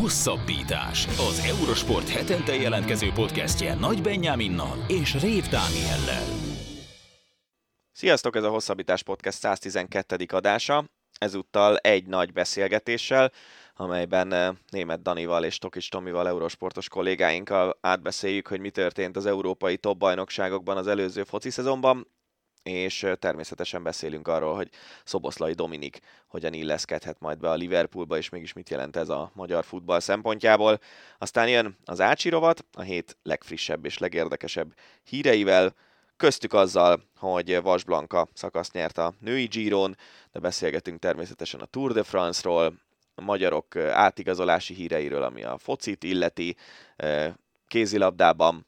Hosszabbítás. Az Eurosport hetente jelentkező podcastje Nagy Benyáminnal és Rév Dániellel. Sziasztok, ez a Hosszabbítás Podcast 112. adása. Ezúttal egy nagy beszélgetéssel, amelyben eh, német Danival és Tokics Tomival eurosportos kollégáinkkal átbeszéljük, hogy mi történt az európai top bajnokságokban az előző foci szezonban, és természetesen beszélünk arról, hogy Szoboszlai Dominik hogyan illeszkedhet majd be a Liverpoolba, és mégis mit jelent ez a magyar futball szempontjából. Aztán jön az Ácsi a hét legfrissebb és legérdekesebb híreivel, köztük azzal, hogy Vas Blanka szakaszt nyert a női Giron, de beszélgetünk természetesen a Tour de France-ról, a magyarok átigazolási híreiről, ami a focit illeti, kézilabdában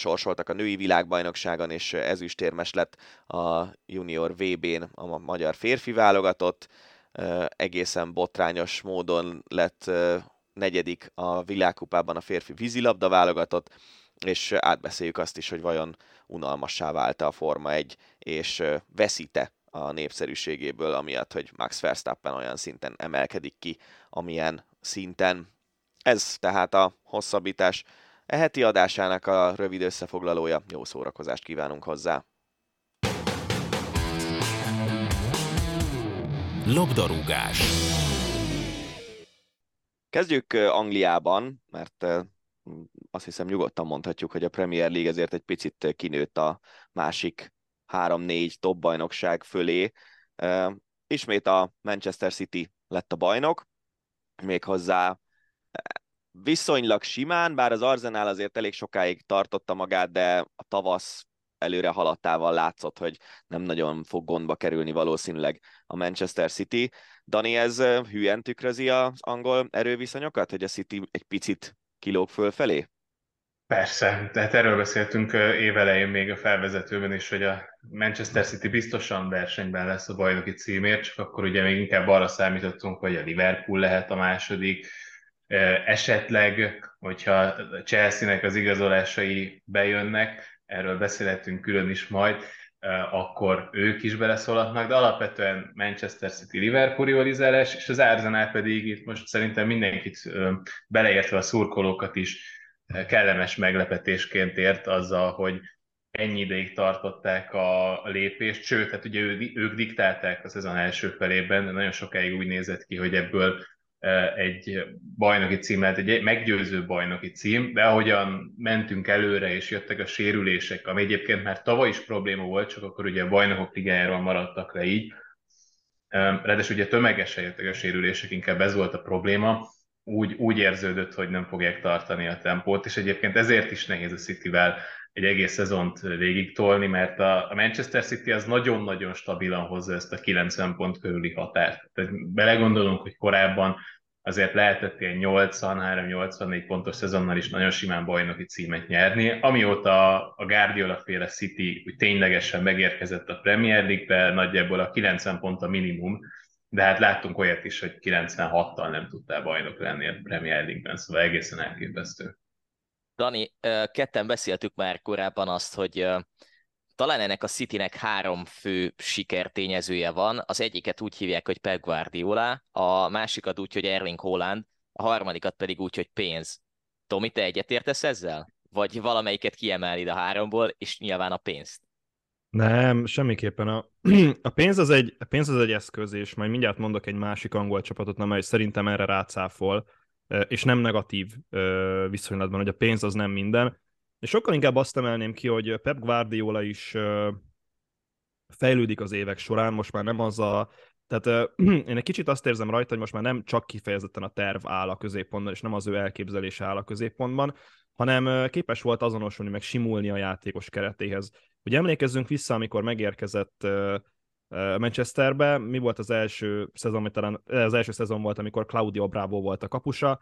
sorsoltak a női világbajnokságon, és ezüstérmes lett a junior VB-n a magyar férfi válogatott. Egészen botrányos módon lett negyedik a világkupában a férfi vízilabda válogatott, és átbeszéljük azt is, hogy vajon unalmassá vált a Forma 1, és veszíte a népszerűségéből, amiatt, hogy Max Verstappen olyan szinten emelkedik ki, amilyen szinten. Ez tehát a hosszabbítás E heti adásának a rövid összefoglalója. Jó szórakozást kívánunk hozzá! Labdarúgás Kezdjük Angliában, mert azt hiszem nyugodtan mondhatjuk, hogy a Premier League ezért egy picit kinőtt a másik 3-4 top bajnokság fölé. Ismét a Manchester City lett a bajnok, méghozzá viszonylag simán, bár az Arsenal azért elég sokáig tartotta magát, de a tavasz előre haladtával látszott, hogy nem nagyon fog gondba kerülni valószínűleg a Manchester City. Dani, ez hülyen tükrözi az angol erőviszonyokat, hogy a City egy picit kilóg fölfelé? Persze, tehát erről beszéltünk évelején még a felvezetőben is, hogy a Manchester City biztosan versenyben lesz a bajnoki címért, csak akkor ugye még inkább arra számítottunk, hogy a Liverpool lehet a második, esetleg, hogyha Chelsea-nek az igazolásai bejönnek, erről beszélhetünk külön is majd, akkor ők is beleszólhatnak, de alapvetően Manchester City Liverpool rivalizálás, és az Arsenal pedig itt most szerintem mindenkit beleértve a szurkolókat is kellemes meglepetésként ért azzal, hogy ennyi ideig tartották a lépést, sőt, hát ugye ők diktálták a szezon első felében, de nagyon sokáig úgy nézett ki, hogy ebből egy bajnoki cím egy meggyőző bajnoki cím, de ahogyan mentünk előre, és jöttek a sérülések, ami egyébként már tavaly is probléma volt, csak akkor ugye a bajnokok ligájáról maradtak le így, ráadásul ugye tömegesen jöttek a sérülések, inkább ez volt a probléma, úgy, úgy érződött, hogy nem fogják tartani a tempót, és egyébként ezért is nehéz a City-vel egy egész szezont végig tolni, mert a Manchester City az nagyon-nagyon stabilan hozza ezt a 90 pont körüli határt. Tehát belegondolunk, hogy korábban azért lehetett ilyen 83-84 pontos szezonnal is nagyon simán bajnoki címet nyerni. Amióta a Guardiola féle City úgy ténylegesen megérkezett a Premier League-be, nagyjából a 90 pont a minimum, de hát láttunk olyat is, hogy 96-tal nem tudtál bajnok lenni a Premier League-ben, szóval egészen elképesztő. Dani, ketten beszéltük már korábban azt, hogy talán ennek a Citynek három fő sikertényezője van. Az egyiket úgy hívják, hogy Pep Guardiola, a másikat úgy, hogy Erling Haaland, a harmadikat pedig úgy, hogy pénz. Tomi, te egyetértesz ezzel? Vagy valamelyiket kiemelni a háromból, és nyilván a pénzt? Nem, semmiképpen. A, a, pénz az egy, a pénz az egy eszköz, és majd mindjárt mondok egy másik angol csapatot, amely szerintem erre rácáfol, és nem negatív viszonylatban, hogy a pénz az nem minden. És sokkal inkább azt emelném ki, hogy Pep Guardiola is fejlődik az évek során, most már nem az a... Tehát én egy kicsit azt érzem rajta, hogy most már nem csak kifejezetten a terv áll a középpontban, és nem az ő elképzelése áll a középpontban, hanem képes volt azonosulni, meg simulni a játékos keretéhez. Ugye emlékezzünk vissza, amikor megérkezett Manchesterbe, mi volt az első szezon, talán az első szezon volt, amikor Claudio Bravo volt a kapusa,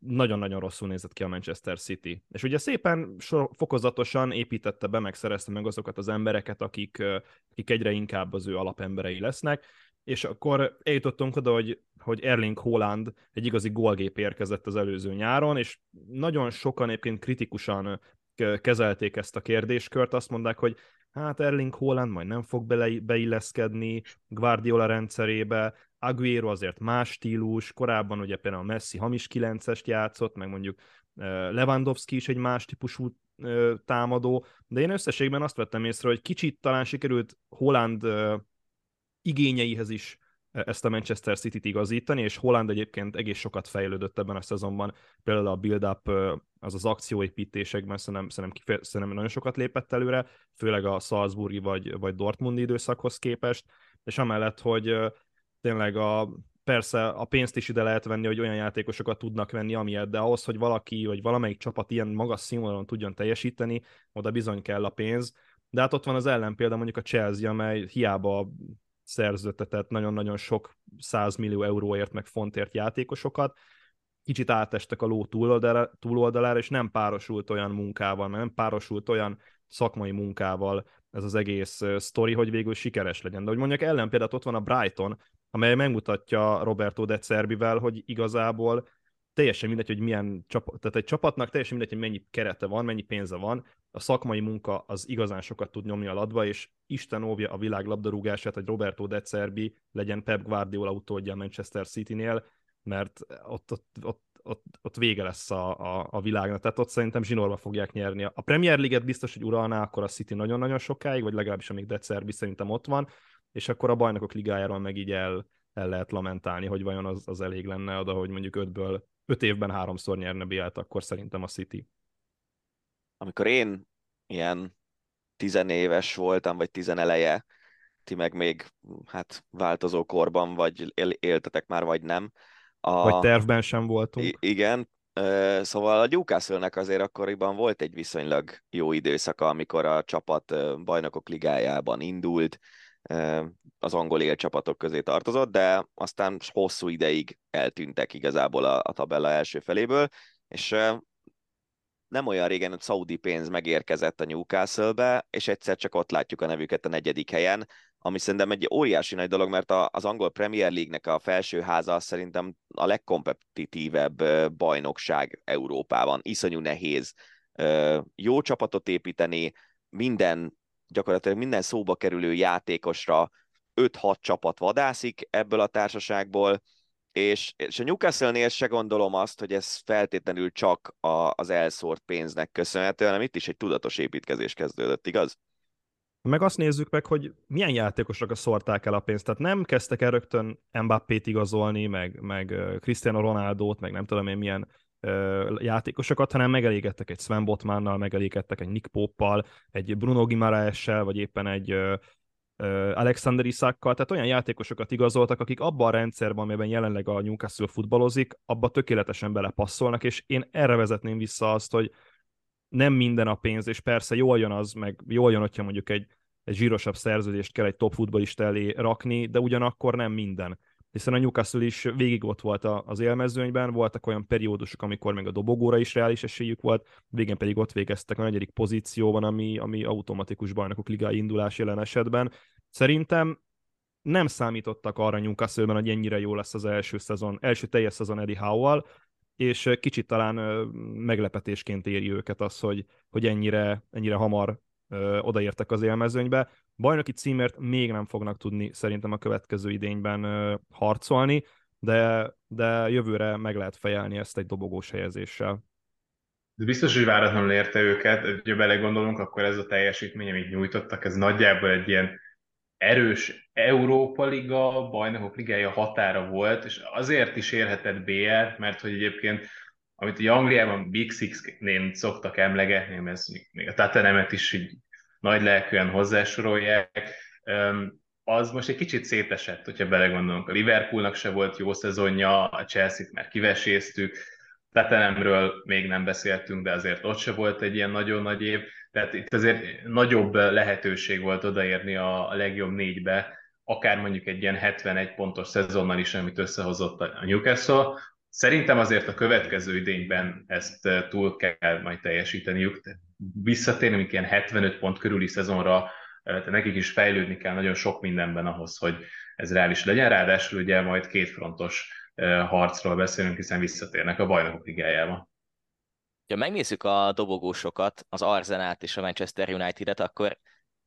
nagyon-nagyon rosszul nézett ki a Manchester City. És ugye szépen fokozatosan építette be, meg szerezte meg azokat az embereket, akik, akik egyre inkább az ő alapemberei lesznek, és akkor eljutottunk oda, hogy, hogy Erling Haaland egy igazi gólgép érkezett az előző nyáron, és nagyon sokan egyébként kritikusan kezelték ezt a kérdéskört, azt mondták, hogy hát Erling Haaland majd nem fog bele, beilleszkedni Guardiola rendszerébe, Aguero azért más stílus, korábban ugye például Messi hamis 9-est játszott, meg mondjuk Lewandowski is egy más típusú támadó, de én összességben azt vettem észre, hogy kicsit talán sikerült Holland igényeihez is ezt a Manchester City-t igazítani, és Holland egyébként egész sokat fejlődött ebben a szezonban, például a build-up, az az akcióépítésekben szerintem, szerintem, kifeje, szerintem nagyon sokat lépett előre, főleg a Salzburgi vagy, vagy Dortmundi időszakhoz képest, és amellett, hogy tényleg a, persze a pénzt is ide lehet venni, hogy olyan játékosokat tudnak venni, amilyet, de ahhoz, hogy valaki, vagy valamelyik csapat ilyen magas színvonalon tudjon teljesíteni, oda bizony kell a pénz. De hát ott van az ellenpélda, mondjuk a Chelsea, amely hiába szerződtetett nagyon-nagyon sok 100 millió euróért, meg fontért játékosokat, kicsit átestek a ló túloldalára, túloldalára, és nem párosult olyan munkával, nem párosult olyan szakmai munkával ez az egész sztori, hogy végül sikeres legyen. De hogy mondjak ellenpéldát, ott van a Brighton, amely megmutatja Roberto de Cerbivel, hogy igazából teljesen mindegy, hogy milyen csapat, tehát egy csapatnak teljesen mindegy, hogy mennyi kerete van, mennyi pénze van, a szakmai munka az igazán sokat tud nyomni a ladba, és Isten óvja a világ labdarúgását, hogy Roberto de Cerbi legyen Pep Guardiola utódja a Manchester City-nél, mert ott, ott, ott, ott, ott vége lesz a, a, a világnak, tehát ott szerintem zsinórba fogják nyerni. A Premier League-et biztos, hogy uralná akkor a City nagyon-nagyon sokáig, vagy legalábbis amíg de Cerbi szerintem ott van, és akkor a bajnokok ligájáról meg így el, el lehet lamentálni, hogy vajon az, az elég lenne oda, hogy mondjuk ötből öt évben háromszor nyerne BL-t, akkor szerintem a City. Amikor én ilyen tizenéves voltam, vagy tizeneleje, ti meg még hát változó korban, vagy éltetek már, vagy nem. A... Vagy tervben sem voltunk. I- igen, Szóval a Newcastle-nek azért akkoriban volt egy viszonylag jó időszaka, amikor a csapat bajnokok ligájában indult, az angol élcsapatok közé tartozott, de aztán hosszú ideig eltűntek igazából a, a tabella első feléből, és nem olyan régen, hogy szaudi pénz megérkezett a Newcastle-be, és egyszer csak ott látjuk a nevüket a negyedik helyen, ami szerintem egy óriási nagy dolog, mert az angol Premier League-nek a felső háza szerintem a legkompetitívebb bajnokság Európában. Iszonyú nehéz jó csapatot építeni, minden gyakorlatilag minden szóba kerülő játékosra 5-6 csapat vadászik ebből a társaságból, és, és a Newcastle-nél se gondolom azt, hogy ez feltétlenül csak a, az elszórt pénznek köszönhető, hanem itt is egy tudatos építkezés kezdődött, igaz? Meg azt nézzük meg, hogy milyen játékosokra szórták el a pénzt. Tehát nem kezdtek el rögtön Mbappét igazolni, meg, meg Cristiano Ronaldo-t, meg nem tudom én milyen játékosokat, hanem megelégedtek egy Sven Botmannal, megelégedtek egy Nick Poppal, egy Bruno Gimaraessel, vagy éppen egy Alexander Isákkal, tehát olyan játékosokat igazoltak, akik abban a rendszerben, amiben jelenleg a Newcastle futballozik, abba tökéletesen belepasszolnak, és én erre vezetném vissza azt, hogy nem minden a pénz, és persze jól jön az, meg jól jön, hogyha mondjuk egy, egy zsírosabb szerződést kell egy top futballista elé rakni, de ugyanakkor nem minden hiszen a Newcastle is végig ott volt az élmezőnyben, voltak olyan periódusok, amikor még a dobogóra is reális esélyük volt, végén pedig ott végeztek a negyedik pozícióban, ami, ami automatikus bajnokok ligai indulás jelen esetben. Szerintem nem számítottak arra Newcastle-ben, hogy ennyire jó lesz az első szezon, első teljes szezon Eddie Howe-val, és kicsit talán meglepetésként éri őket az, hogy, hogy ennyire, ennyire hamar odaértek az élmezőnybe. Bajnoki címért még nem fognak tudni szerintem a következő idényben harcolni, de, de jövőre meg lehet fejelni ezt egy dobogós helyezéssel. Ez biztos, hogy váratlanul érte őket, ha belegondolunk, akkor ez a teljesítmény, amit nyújtottak, ez nagyjából egy ilyen erős Európa Liga, bajnokok ligája határa volt, és azért is érhetett BR, mert hogy egyébként amit ugye Angliában Big Six-nél szoktak emlegetni, ez még a Tatanemet is így nagy lelkűen hozzásorolják, az most egy kicsit szétesett, hogyha belegondolunk. A Liverpoolnak se volt jó szezonja, a Chelsea-t már kiveséztük, Tatanemről még nem beszéltünk, de azért ott se volt egy ilyen nagyon nagy év, tehát itt azért nagyobb lehetőség volt odaérni a, legjobb négybe, akár mondjuk egy ilyen 71 pontos szezonnal is, amit összehozott a Newcastle. Szerintem azért a következő idényben ezt túl kell majd teljesíteniük, visszatérni, mint ilyen 75 pont körüli szezonra, tehát nekik is fejlődni kell nagyon sok mindenben ahhoz, hogy ez reális legyen. Ráadásul ugye majd kétfrontos harcról beszélünk, hiszen visszatérnek a bajnokok ligájába. Ha megnézzük a dobogósokat, az Arzenát és a Manchester United-et, akkor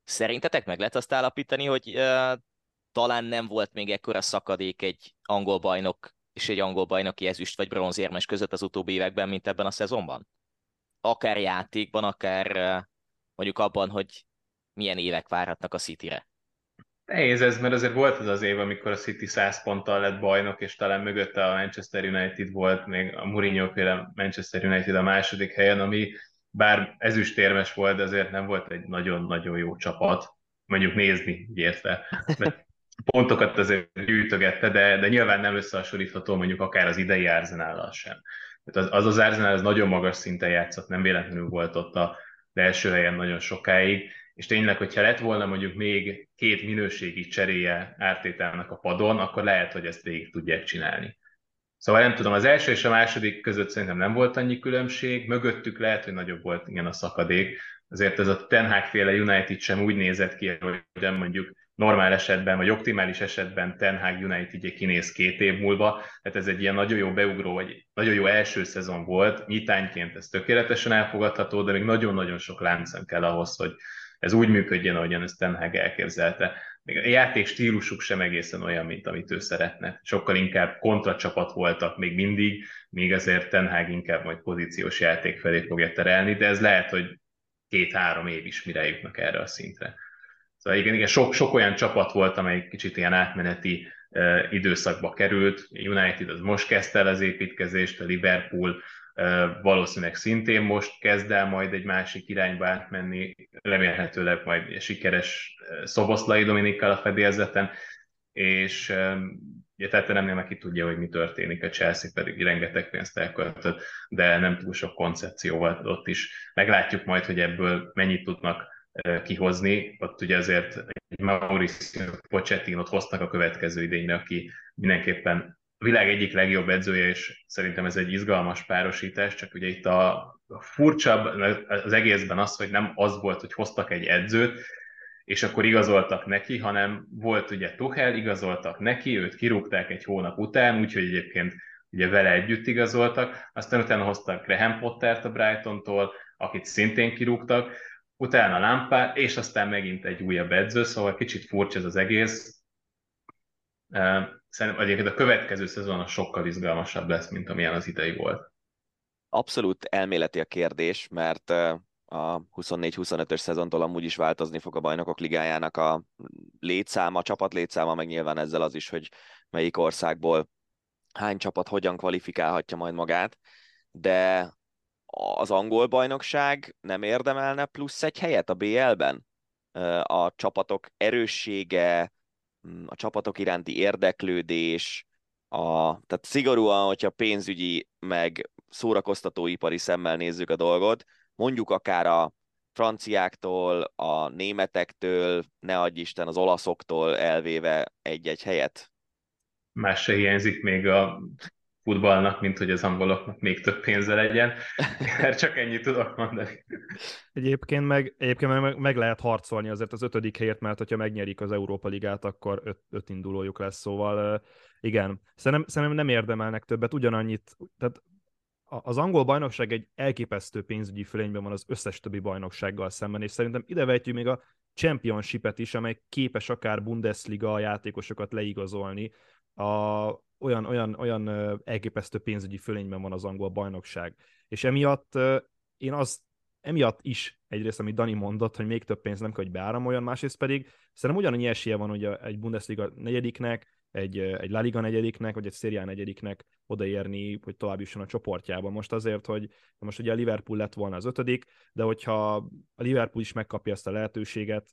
Szerintetek meg lehet azt állapítani, hogy uh, talán nem volt még ekkora szakadék egy angol bajnok és egy angol bajnoki ezüst vagy bronzérmes között az utóbbi években, mint ebben a szezonban? Akár játékban, akár mondjuk abban, hogy milyen évek várhatnak a City-re. Nehéz ez, mert azért volt az az év, amikor a City 100 ponttal lett bajnok, és talán mögötte a Manchester United volt, még a Mourinho féle Manchester United a második helyen, ami bár ezüstérmes volt, de azért nem volt egy nagyon-nagyon jó csapat, mondjuk nézni, értve. Mert pontokat azért gyűjtögette, de, de nyilván nem összehasonlítható mondjuk akár az idei Arsenállal sem. Az, az az Arsenal az nagyon magas szinten játszott, nem véletlenül volt ott a első helyen nagyon sokáig, és tényleg, hogyha lett volna mondjuk még két minőségi cseréje ártételnek a padon, akkor lehet, hogy ezt végig tudják csinálni. Szóval nem tudom, az első és a második között szerintem nem volt annyi különbség, mögöttük lehet, hogy nagyobb volt igen a szakadék, azért ez a Ten Hag féle United sem úgy nézett ki, hogy mondjuk normál esetben, vagy optimális esetben Ten Hag United kinéz két év múlva, tehát ez egy ilyen nagyon jó beugró, vagy nagyon jó első szezon volt, nyitányként ez tökéletesen elfogadható, de még nagyon-nagyon sok láncem kell ahhoz, hogy ez úgy működjön, ahogyan ezt Ten Hag elképzelte. Még a játék stílusuk sem egészen olyan, mint amit ő szeretne. Sokkal inkább kontracsapat voltak még mindig, még azért Ten Hag inkább majd pozíciós játék felé fogja terelni, de ez lehet, hogy két-három év is mire jutnak erre a szintre. Szóval igen, igen sok, sok olyan csapat volt, amely kicsit ilyen átmeneti uh, időszakba került. United az most kezdte el az építkezést, a Liverpool valószínűleg szintén most kezd el majd egy másik irányba átmenni, remélhetőleg majd sikeres Szoboszlai Dominikkal a fedélzeten, és ugye tehát nem neki tudja, hogy mi történik, a Chelsea pedig rengeteg pénzt elköltött, de nem túl sok koncepcióval ott is. Meglátjuk majd, hogy ebből mennyit tudnak kihozni. Ott ugye azért egy Mauricio Pochettinot hoztak a következő idényre, aki mindenképpen a világ egyik legjobb edzője, és szerintem ez egy izgalmas párosítás, csak ugye itt a, furcsabb az egészben az, hogy nem az volt, hogy hoztak egy edzőt, és akkor igazoltak neki, hanem volt ugye Tuchel, igazoltak neki, őt kirúgták egy hónap után, úgyhogy egyébként ugye vele együtt igazoltak, aztán utána hoztak Graham Pottert a Brightontól, akit szintén kirúgtak, utána Lampard, és aztán megint egy újabb edző, szóval kicsit furcsa ez az egész. Szerintem egyébként a következő szezon a sokkal izgalmasabb lesz, mint amilyen az idei volt. Abszolút elméleti a kérdés, mert a 24-25-ös szezontól amúgy is változni fog a bajnokok ligájának a létszáma, a csapat létszáma, meg nyilván ezzel az is, hogy melyik országból hány csapat hogyan kvalifikálhatja majd magát, de az angol bajnokság nem érdemelne plusz egy helyet a BL-ben? A csapatok erőssége, mm, a csapatok iránti érdeklődés, a, tehát szigorúan, hogyha pénzügyi, meg szórakoztatóipari szemmel nézzük a dolgot, mondjuk akár a franciáktól, a németektől, ne adj Isten az olaszoktól elvéve egy-egy helyet? Más se hiányzik még a futballnak, mint hogy az angoloknak még több pénze legyen. Mert csak ennyit tudok mondani. Egyébként meg, egyébként meg, meg lehet harcolni azért az ötödik helyet, mert hogyha megnyerik az Európa Ligát, akkor öt, öt indulójuk lesz, szóval igen. Szerintem, szerintem nem érdemelnek többet, ugyanannyit, tehát az angol bajnokság egy elképesztő pénzügyi fölényben van az összes többi bajnoksággal szemben, és szerintem ide vehetjük még a championship-et is, amely képes akár Bundesliga játékosokat leigazolni. A, olyan, olyan, olyan elképesztő pénzügyi fölényben van az angol bajnokság. És emiatt én azt emiatt is egyrészt, amit Dani mondott, hogy még több pénz nem kell, hogy beáramoljon, másrészt pedig szerintem ugyanannyi esélye van, hogy egy Bundesliga negyediknek, egy, egy La Liga negyediknek, vagy egy Serie negyediknek odaérni, hogy tovább jusson a csoportjába. Most azért, hogy most ugye a Liverpool lett volna az ötödik, de hogyha a Liverpool is megkapja ezt a lehetőséget,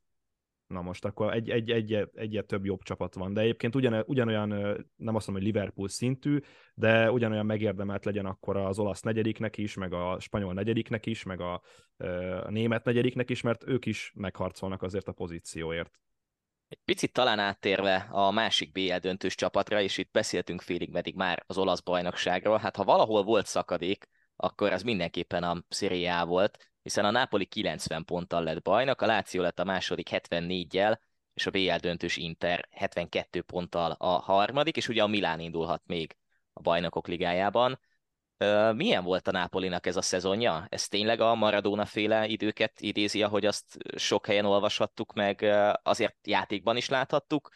na most akkor egy, egy, egy, egy több jobb csapat van. De egyébként ugyan, ugyanolyan, nem azt mondom, hogy Liverpool szintű, de ugyanolyan megérdemelt legyen akkor az olasz negyediknek is, meg a spanyol negyediknek is, meg a, a német negyediknek is, mert ők is megharcolnak azért a pozícióért. Egy picit talán áttérve a másik BL döntős csapatra, és itt beszéltünk félig meddig már az olasz bajnokságról, hát ha valahol volt szakadék, akkor az mindenképpen a A volt, hiszen a Napoli 90 ponttal lett bajnok, a Láció lett a második 74-jel, és a BL döntős Inter 72 ponttal a harmadik, és ugye a Milán indulhat még a bajnokok ligájában. Milyen volt a Nápolinak ez a szezonja? Ez tényleg a Maradona féle időket idézi, ahogy azt sok helyen olvashattuk, meg azért játékban is láthattuk,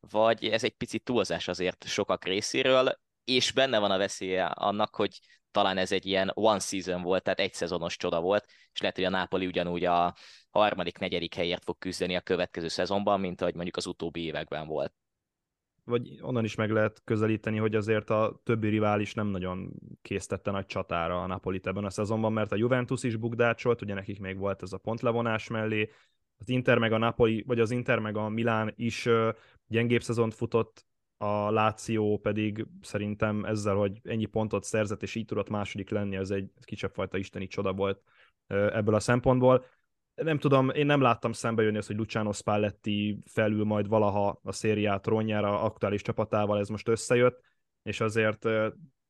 vagy ez egy picit túlzás azért sokak részéről, és benne van a veszélye annak, hogy talán ez egy ilyen one season volt, tehát egy szezonos csoda volt, és lehet, hogy a Nápoli ugyanúgy a harmadik, negyedik helyért fog küzdeni a következő szezonban, mint ahogy mondjuk az utóbbi években volt. Vagy onnan is meg lehet közelíteni, hogy azért a többi rivális nem nagyon késztette nagy csatára a Napolit ebben a szezonban, mert a Juventus is bukdácsolt, ugye nekik még volt ez a pontlevonás mellé, az Inter meg a Napoli, vagy az Inter meg a Milán is gyengébb szezont futott, a Láció pedig szerintem ezzel, hogy ennyi pontot szerzett, és így tudott második lenni, az egy kisebb fajta isteni csoda volt ebből a szempontból nem tudom, én nem láttam szembe jönni azt, hogy Luciano Spalletti felül majd valaha a szériát ronjára aktuális csapatával, ez most összejött, és azért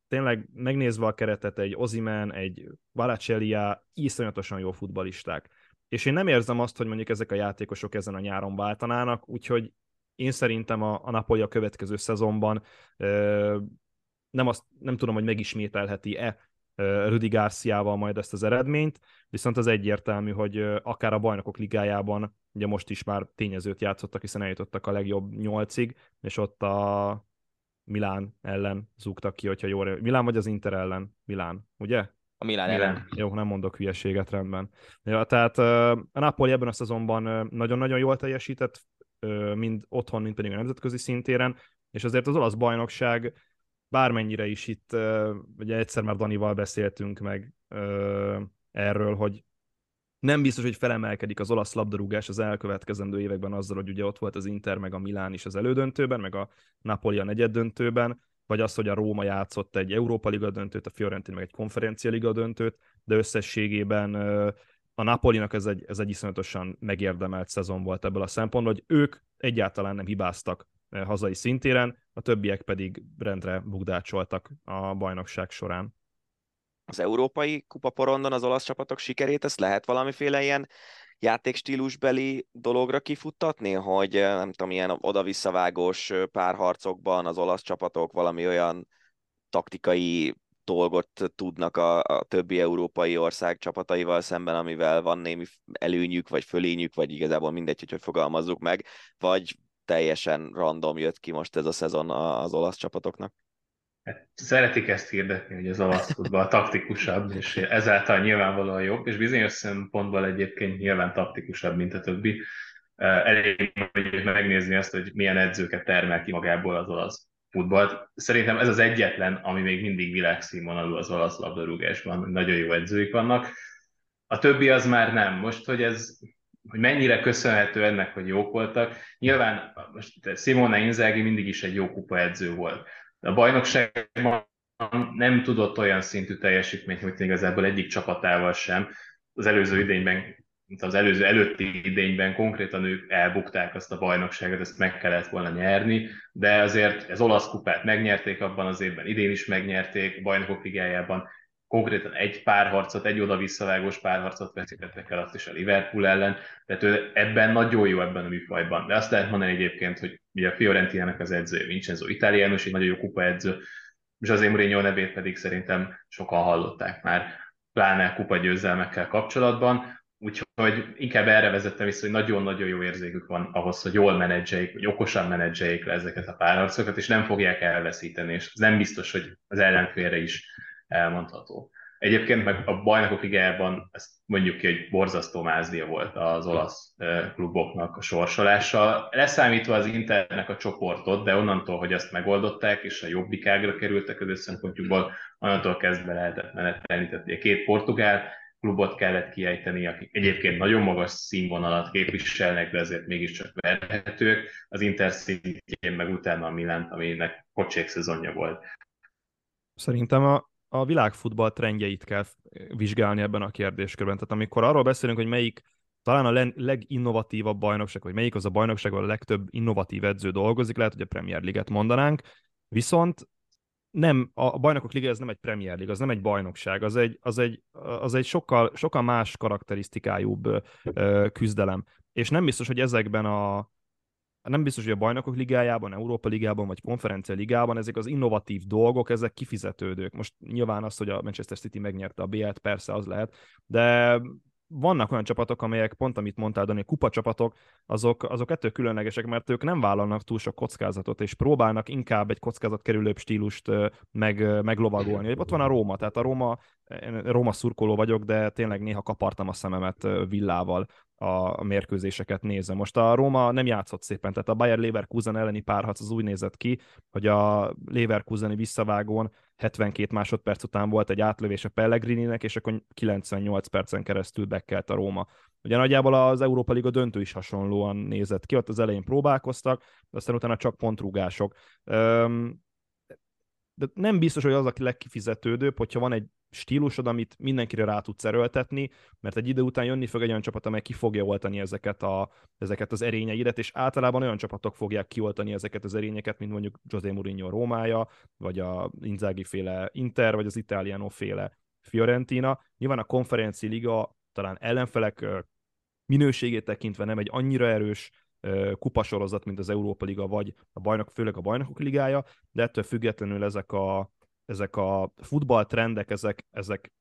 tényleg megnézve a keretet, egy Ozimen, egy Valacelia, iszonyatosan jó futbalisták. És én nem érzem azt, hogy mondjuk ezek a játékosok ezen a nyáron váltanának, úgyhogy én szerintem a, a Napoli a következő szezonban ö, nem, azt, nem tudom, hogy megismételheti-e Rüdi Garciával majd ezt az eredményt, viszont az egyértelmű, hogy akár a bajnokok ligájában, ugye most is már tényezőt játszottak, hiszen eljutottak a legjobb nyolcig, és ott a Milán ellen zúgtak ki, hogyha jól... Milán vagy az Inter ellen? Milán, ugye? A Milán ellen. Jó, nem mondok hülyeséget, rendben. Ja, tehát a Napoli ebben a szezonban nagyon-nagyon jól teljesített, mind otthon, mind pedig a nemzetközi szintéren, és azért az olasz bajnokság bármennyire is itt, ugye egyszer már Danival beszéltünk meg erről, hogy nem biztos, hogy felemelkedik az olasz labdarúgás az elkövetkezendő években azzal, hogy ugye ott volt az Inter, meg a Milán is az elődöntőben, meg a Napoli a negyeddöntőben, vagy az, hogy a Róma játszott egy Európa Liga döntőt, a Fiorentina meg egy Konferencia Liga döntőt, de összességében a Napolinak ez egy, ez egy iszonyatosan megérdemelt szezon volt ebből a szempontból, hogy ők egyáltalán nem hibáztak hazai szintéren, a többiek pedig rendre bugdácsoltak a bajnokság során. Az európai kupaporondon az olasz csapatok sikerét, ezt lehet valamiféle ilyen játékstílusbeli dologra kifuttatni, hogy nem tudom, ilyen oda-visszavágós párharcokban az olasz csapatok valami olyan taktikai dolgot tudnak a, a többi európai ország csapataival szemben, amivel van némi előnyük, vagy fölényük, vagy igazából mindegy, hogy hogy fogalmazzuk meg, vagy teljesen random jött ki most ez a szezon az olasz csapatoknak? Hát, szeretik ezt hirdetni, hogy az olasz futball taktikusabb, és ezáltal nyilvánvalóan jobb, és bizonyos szempontból egyébként nyilván taktikusabb, mint a többi. Elég megnézni azt, hogy milyen edzőket termel ki magából az olasz futballt. Szerintem ez az egyetlen, ami még mindig világszínvonalú az olasz labdarúgásban, nagyon jó edzőik vannak. A többi az már nem. Most, hogy ez hogy mennyire köszönhető ennek, hogy jók voltak. Nyilván most Simone Inzaghi mindig is egy jó kupaedző volt. A bajnokságban nem tudott olyan szintű teljesítményt nyújtani igazából egyik csapatával sem. Az előző idényben, az előző előtti idényben konkrétan ők elbukták azt a bajnokságot, ezt meg kellett volna nyerni, de azért az olasz kupát megnyerték abban az évben, idén is megnyerték, bajnokok ligájában konkrétan egy párharcot, egy oda-visszavágós párharcot veszítettek el azt is a Liverpool ellen, tehát ő ebben nagyon jó ebben a műfajban. De azt lehet mondani egyébként, hogy ugye a Fiorentinának az edzője Vincenzo Italiano, egy nagyon jó kupa edző, és az Mourinho nevét pedig szerintem sokan hallották már, pláne kupa győzelmekkel kapcsolatban, Úgyhogy inkább erre vezettem vissza, hogy nagyon-nagyon jó érzékük van ahhoz, hogy jól menedzseljék, vagy okosan menedzseljék le ezeket a párharcokat, és nem fogják elveszíteni, és ez nem biztos, hogy az ellenfélre is elmondható. Egyébként meg a bajnokok ligájában ezt mondjuk ki, hogy borzasztó mázdia volt az olasz kluboknak a sorsolása. Leszámítva az Internek a csoportot, de onnantól, hogy ezt megoldották, és a jobbikágra kerültek az szempontjukból, onnantól kezdve lehetett menetelni. Tehát a két portugál klubot kellett kiejteni, akik egyébként nagyon magas színvonalat képviselnek, de azért mégiscsak verhetők. Az Inter szintjén meg utána a Milánt, aminek pocsék szezonja volt. Szerintem a, a világfutball trendjeit kell vizsgálni ebben a kérdéskörben. Tehát amikor arról beszélünk, hogy melyik talán a leginnovatívabb bajnokság, vagy melyik az a bajnokság, ahol a legtöbb innovatív edző dolgozik, lehet, hogy a Premier League-et mondanánk, viszont nem, a bajnokok liga ez nem egy Premier League, az nem egy bajnokság, az egy, az egy, az egy sokkal, sokkal más karakterisztikájúbb küzdelem. És nem biztos, hogy ezekben a nem biztos, hogy a bajnokok ligájában, Európa ligában vagy konferencia ligában ezek az innovatív dolgok, ezek kifizetődők. Most nyilván az, hogy a Manchester City megnyerte a BL-t, persze az lehet, de vannak olyan csapatok, amelyek pont amit mondtál, Dani, kupa csapatok, azok, azok ettől különlegesek, mert ők nem vállalnak túl sok kockázatot, és próbálnak inkább egy kerülőbb stílust meg, meglovagolni. Ott van a Róma, tehát a Róma, Róma szurkoló vagyok, de tényleg néha kapartam a szememet villával a mérkőzéseket nézve. Most a Róma nem játszott szépen, tehát a Bayer Leverkusen elleni párharc az úgy nézett ki, hogy a Leverkuseni visszavágón 72 másodperc után volt egy átlövés a Pellegrininek, és akkor 98 percen keresztül bekkelt a Róma. Ugye nagyjából az Európa Liga döntő is hasonlóan nézett ki, ott az elején próbálkoztak, aztán utána csak pontrúgások. De nem biztos, hogy az a legkifizetődőbb, hogyha van egy stílusod, amit mindenkire rá tudsz erőltetni, mert egy idő után jönni fog egy olyan csapat, amely ki fogja oltani ezeket, a, ezeket az erényeidet, és általában olyan csapatok fogják kioltani ezeket az erényeket, mint mondjuk José Mourinho Rómája, vagy a Inzaghi féle Inter, vagy az Italiano féle Fiorentina. Nyilván a konferenci liga talán ellenfelek minőségét tekintve nem egy annyira erős kupasorozat, mint az Európa Liga, vagy a bajnok, főleg a bajnokok ligája, de ettől függetlenül ezek a, ezek a futballtrendek, ezek, ezek,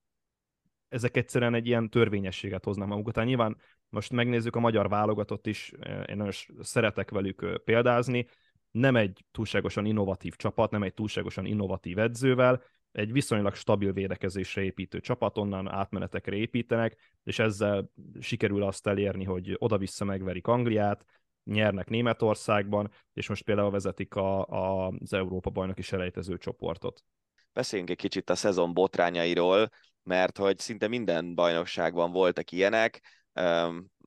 ezek egyszerűen egy ilyen törvényességet hoznak maguk után. Nyilván most megnézzük a magyar válogatott is, én nagyon szeretek velük példázni, nem egy túlságosan innovatív csapat, nem egy túlságosan innovatív edzővel, egy viszonylag stabil védekezésre építő csapat, onnan átmenetekre építenek, és ezzel sikerül azt elérni, hogy oda-vissza megverik Angliát, nyernek Németországban, és most például vezetik a, a, az Európa bajnoki selejtező csoportot beszéljünk egy kicsit a szezon botrányairól, mert hogy szinte minden bajnokságban voltak ilyenek.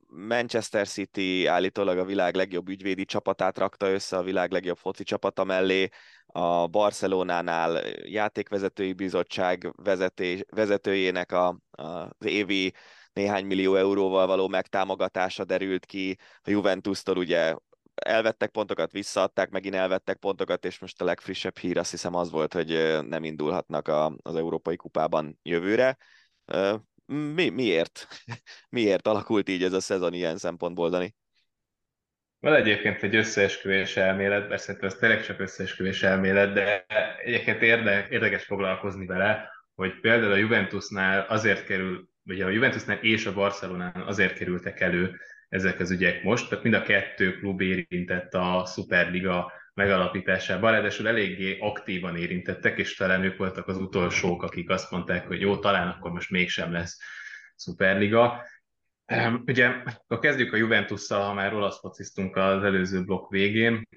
Manchester City állítólag a világ legjobb ügyvédi csapatát rakta össze a világ legjobb foci csapata mellé, a Barcelonánál játékvezetői bizottság vezetés, vezetőjének a, a, az évi néhány millió euróval való megtámogatása derült ki, a Juventus-tól ugye elvettek pontokat, visszaadták, megint elvettek pontokat, és most a legfrissebb hír azt hiszem az volt, hogy nem indulhatnak a, az Európai Kupában jövőre. Mi, miért? miért alakult így ez a szezon ilyen szempontból, Dani? Van egyébként egy összeesküvés elmélet, szerintem ez tényleg csak összeesküvés elmélet, de egyébként érde, érdekes foglalkozni vele, hogy például a Juventusnál azért kerül, vagy a Juventusnál és a Barcelonán azért kerültek elő ezek az ügyek most, tehát mind a kettő klub érintett a Superliga megalapításában, ráadásul eléggé aktívan érintettek, és talán ők voltak az utolsók, akik azt mondták, hogy jó, talán akkor most mégsem lesz Superliga. Ugye, akkor kezdjük a Juventusszal, ha már olasz fociztunk az előző blokk végén.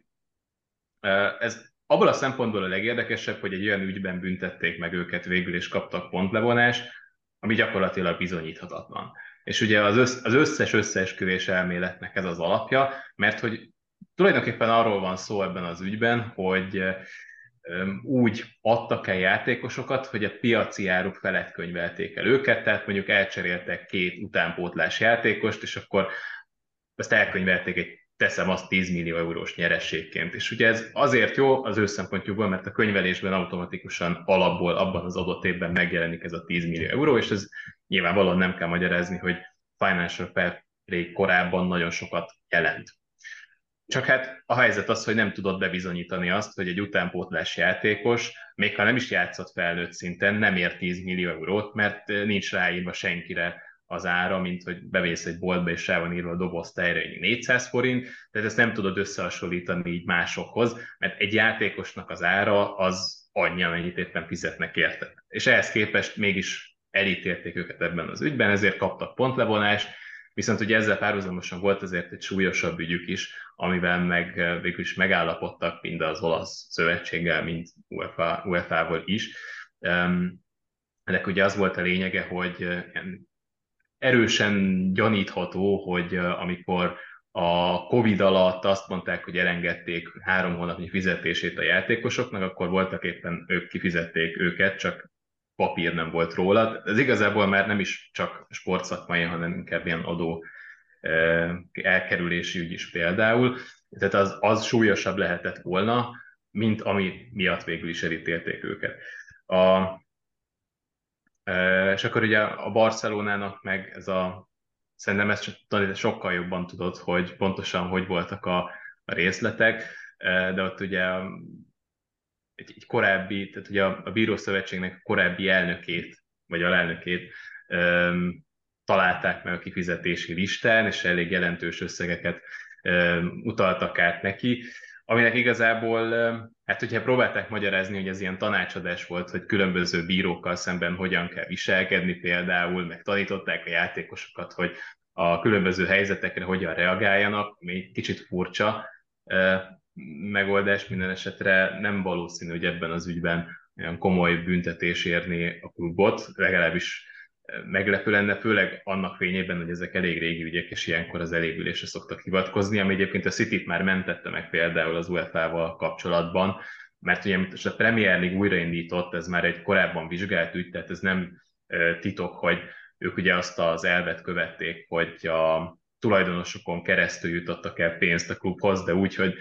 Ez abból a szempontból a legérdekesebb, hogy egy olyan ügyben büntették meg őket végül, és kaptak pontlevonást, ami gyakorlatilag bizonyíthatatlan. És ugye az, össz, az összes összeesküvés elméletnek ez az alapja, mert hogy tulajdonképpen arról van szó ebben az ügyben, hogy úgy adtak el játékosokat, hogy a piaci áruk felett könyvelték el őket, tehát mondjuk elcseréltek két utánpótlás játékost, és akkor ezt elkönyvelték egy teszem azt 10 millió eurós nyerességként. És ugye ez azért jó az ő szempontjukból, mert a könyvelésben automatikusan alapból abban az adott évben megjelenik ez a 10 millió euró, és ez nyilvánvalóan nem kell magyarázni, hogy Financial Fair Play korábban nagyon sokat jelent. Csak hát a helyzet az, hogy nem tudod bebizonyítani azt, hogy egy utánpótlás játékos, még ha nem is játszott felnőtt szinten, nem ér 10 millió eurót, mert nincs ráírva senkire az ára, mint hogy bevész egy boltba, és rá van írva a doboz tejre 400 forint, tehát ezt nem tudod összehasonlítani így másokhoz, mert egy játékosnak az ára az annyi, amennyit éppen fizetnek érte. És ehhez képest mégis elítélték őket ebben az ügyben, ezért kaptak pontlevonást, viszont ugye ezzel párhuzamosan volt azért egy súlyosabb ügyük is, amivel meg végül is megállapodtak mind az olasz szövetséggel, mind UEFA, UEFA-val is. Ennek ugye az volt a lényege, hogy erősen gyanítható, hogy amikor a Covid alatt azt mondták, hogy elengedték három hónapnyi fizetését a játékosoknak, akkor voltak éppen ők kifizették őket, csak papír nem volt róla. Ez igazából már nem is csak sportszakmai, hanem inkább ilyen adó elkerülési ügy is például. Tehát az, az súlyosabb lehetett volna, mint ami miatt végül is elítélték őket. A, és akkor ugye a Barcelonának meg ez a, szerintem ezt sokkal jobban tudod, hogy pontosan hogy voltak a a részletek, de ott ugye egy, egy korábbi, tehát ugye a, a Bírószövetségnek korábbi elnökét, vagy alelnökét um, találták meg a kifizetési listán, és elég jelentős összegeket um, utaltak át neki, aminek igazából, hát hogyha próbálták magyarázni, hogy ez ilyen tanácsadás volt, hogy különböző bírókkal szemben hogyan kell viselkedni például, meg tanították a játékosokat, hogy a különböző helyzetekre hogyan reagáljanak, még kicsit furcsa, megoldás minden esetre nem valószínű, hogy ebben az ügyben olyan komoly büntetés érni a klubot, legalábbis eh, meglepő lenne, főleg annak fényében, hogy ezek elég régi ügyek, és ilyenkor az elégülésre szoktak hivatkozni, ami egyébként a city már mentette meg például az UEFA-val kapcsolatban, mert ugye most a Premier League újraindított, ez már egy korábban vizsgált ügy, tehát ez nem eh, titok, hogy ők ugye azt az elvet követték, hogy a tulajdonosokon keresztül jutottak el pénzt a klubhoz, de úgy, hogy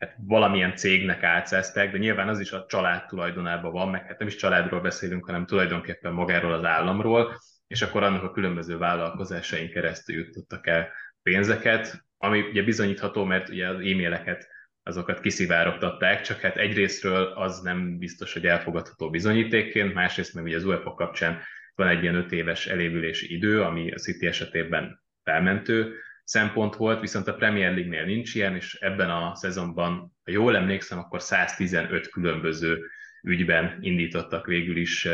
hát valamilyen cégnek átszeztek, de nyilván az is a család tulajdonában van, meg hát nem is családról beszélünk, hanem tulajdonképpen magáról az államról, és akkor annak a különböző vállalkozásain keresztül jutottak el pénzeket, ami ugye bizonyítható, mert ugye az e-maileket azokat kiszivárogtatták, csak hát egyrésztről az nem biztos, hogy elfogadható bizonyítékként, másrészt meg ugye az UEFA kapcsán van egy ilyen öt éves elévülési idő, ami a City esetében felmentő, szempont volt, viszont a Premier League-nél nincs ilyen, és ebben a szezonban, ha jól emlékszem, akkor 115 különböző ügyben indítottak végül is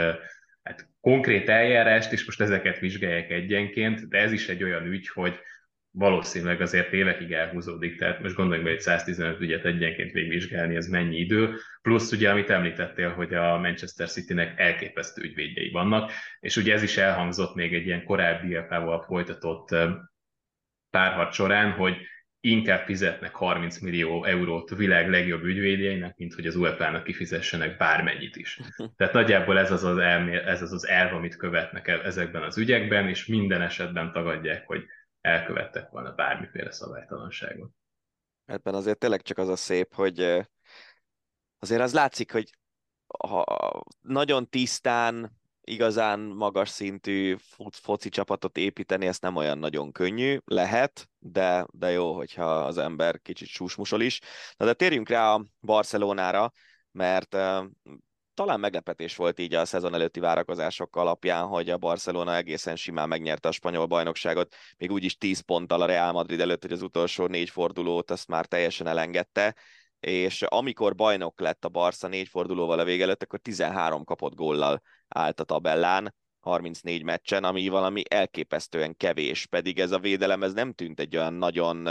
hát, konkrét eljárást, és most ezeket vizsgálják egyenként, de ez is egy olyan ügy, hogy valószínűleg azért évekig elhúzódik, tehát most gondoljunk be, hogy 115 ügyet egyenként végigvizsgálni, ez mennyi idő, plusz ugye, amit említettél, hogy a Manchester City-nek elképesztő ügyvédjei vannak, és ugye ez is elhangzott még egy ilyen korábbi val folytatott párharc során, hogy inkább fizetnek 30 millió eurót a világ legjobb ügyvédjeinek, mint hogy az UEFA-nak kifizessenek bármennyit is. Tehát nagyjából ez az az, elmér, ez az, az elv, amit követnek el ezekben az ügyekben, és minden esetben tagadják, hogy elkövettek volna bármiféle szabálytalanságot. Ebben azért tényleg csak az a szép, hogy azért az látszik, hogy ha nagyon tisztán igazán magas szintű foci csapatot építeni, ezt nem olyan nagyon könnyű, lehet, de, de jó, hogyha az ember kicsit súsmusol is. Na de térjünk rá a Barcelonára, mert talán meglepetés volt így a szezon előtti várakozások alapján, hogy a Barcelona egészen simán megnyerte a spanyol bajnokságot, még úgyis 10 ponttal a Real Madrid előtt, hogy az utolsó négy fordulót azt már teljesen elengedte, és amikor bajnok lett a Barca négy fordulóval a vége előtt, akkor 13 kapott góllal állt a tabellán, 34 meccsen, ami valami elképesztően kevés, pedig ez a védelem ez nem tűnt egy olyan nagyon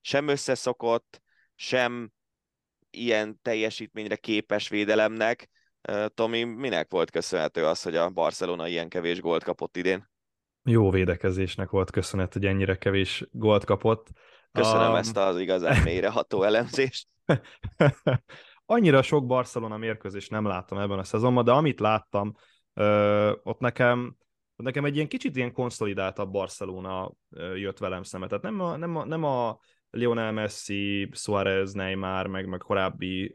sem összeszokott, sem ilyen teljesítményre képes védelemnek. Tomi, minek volt köszönhető az, hogy a Barcelona ilyen kevés gólt kapott idén? Jó védekezésnek volt köszönhető, hogy ennyire kevés gólt kapott. Köszönöm um... ezt az igazán mélyreható elemzést. Annyira sok Barcelona mérkőzés nem láttam ebben a szezonban, de amit láttam, ott nekem, ott nekem egy ilyen kicsit ilyen konszolidáltabb Barcelona jött velem szemet. Tehát nem a, nem a, nem a Lionel Messi, Suarez, Neymar, meg, meg korábbi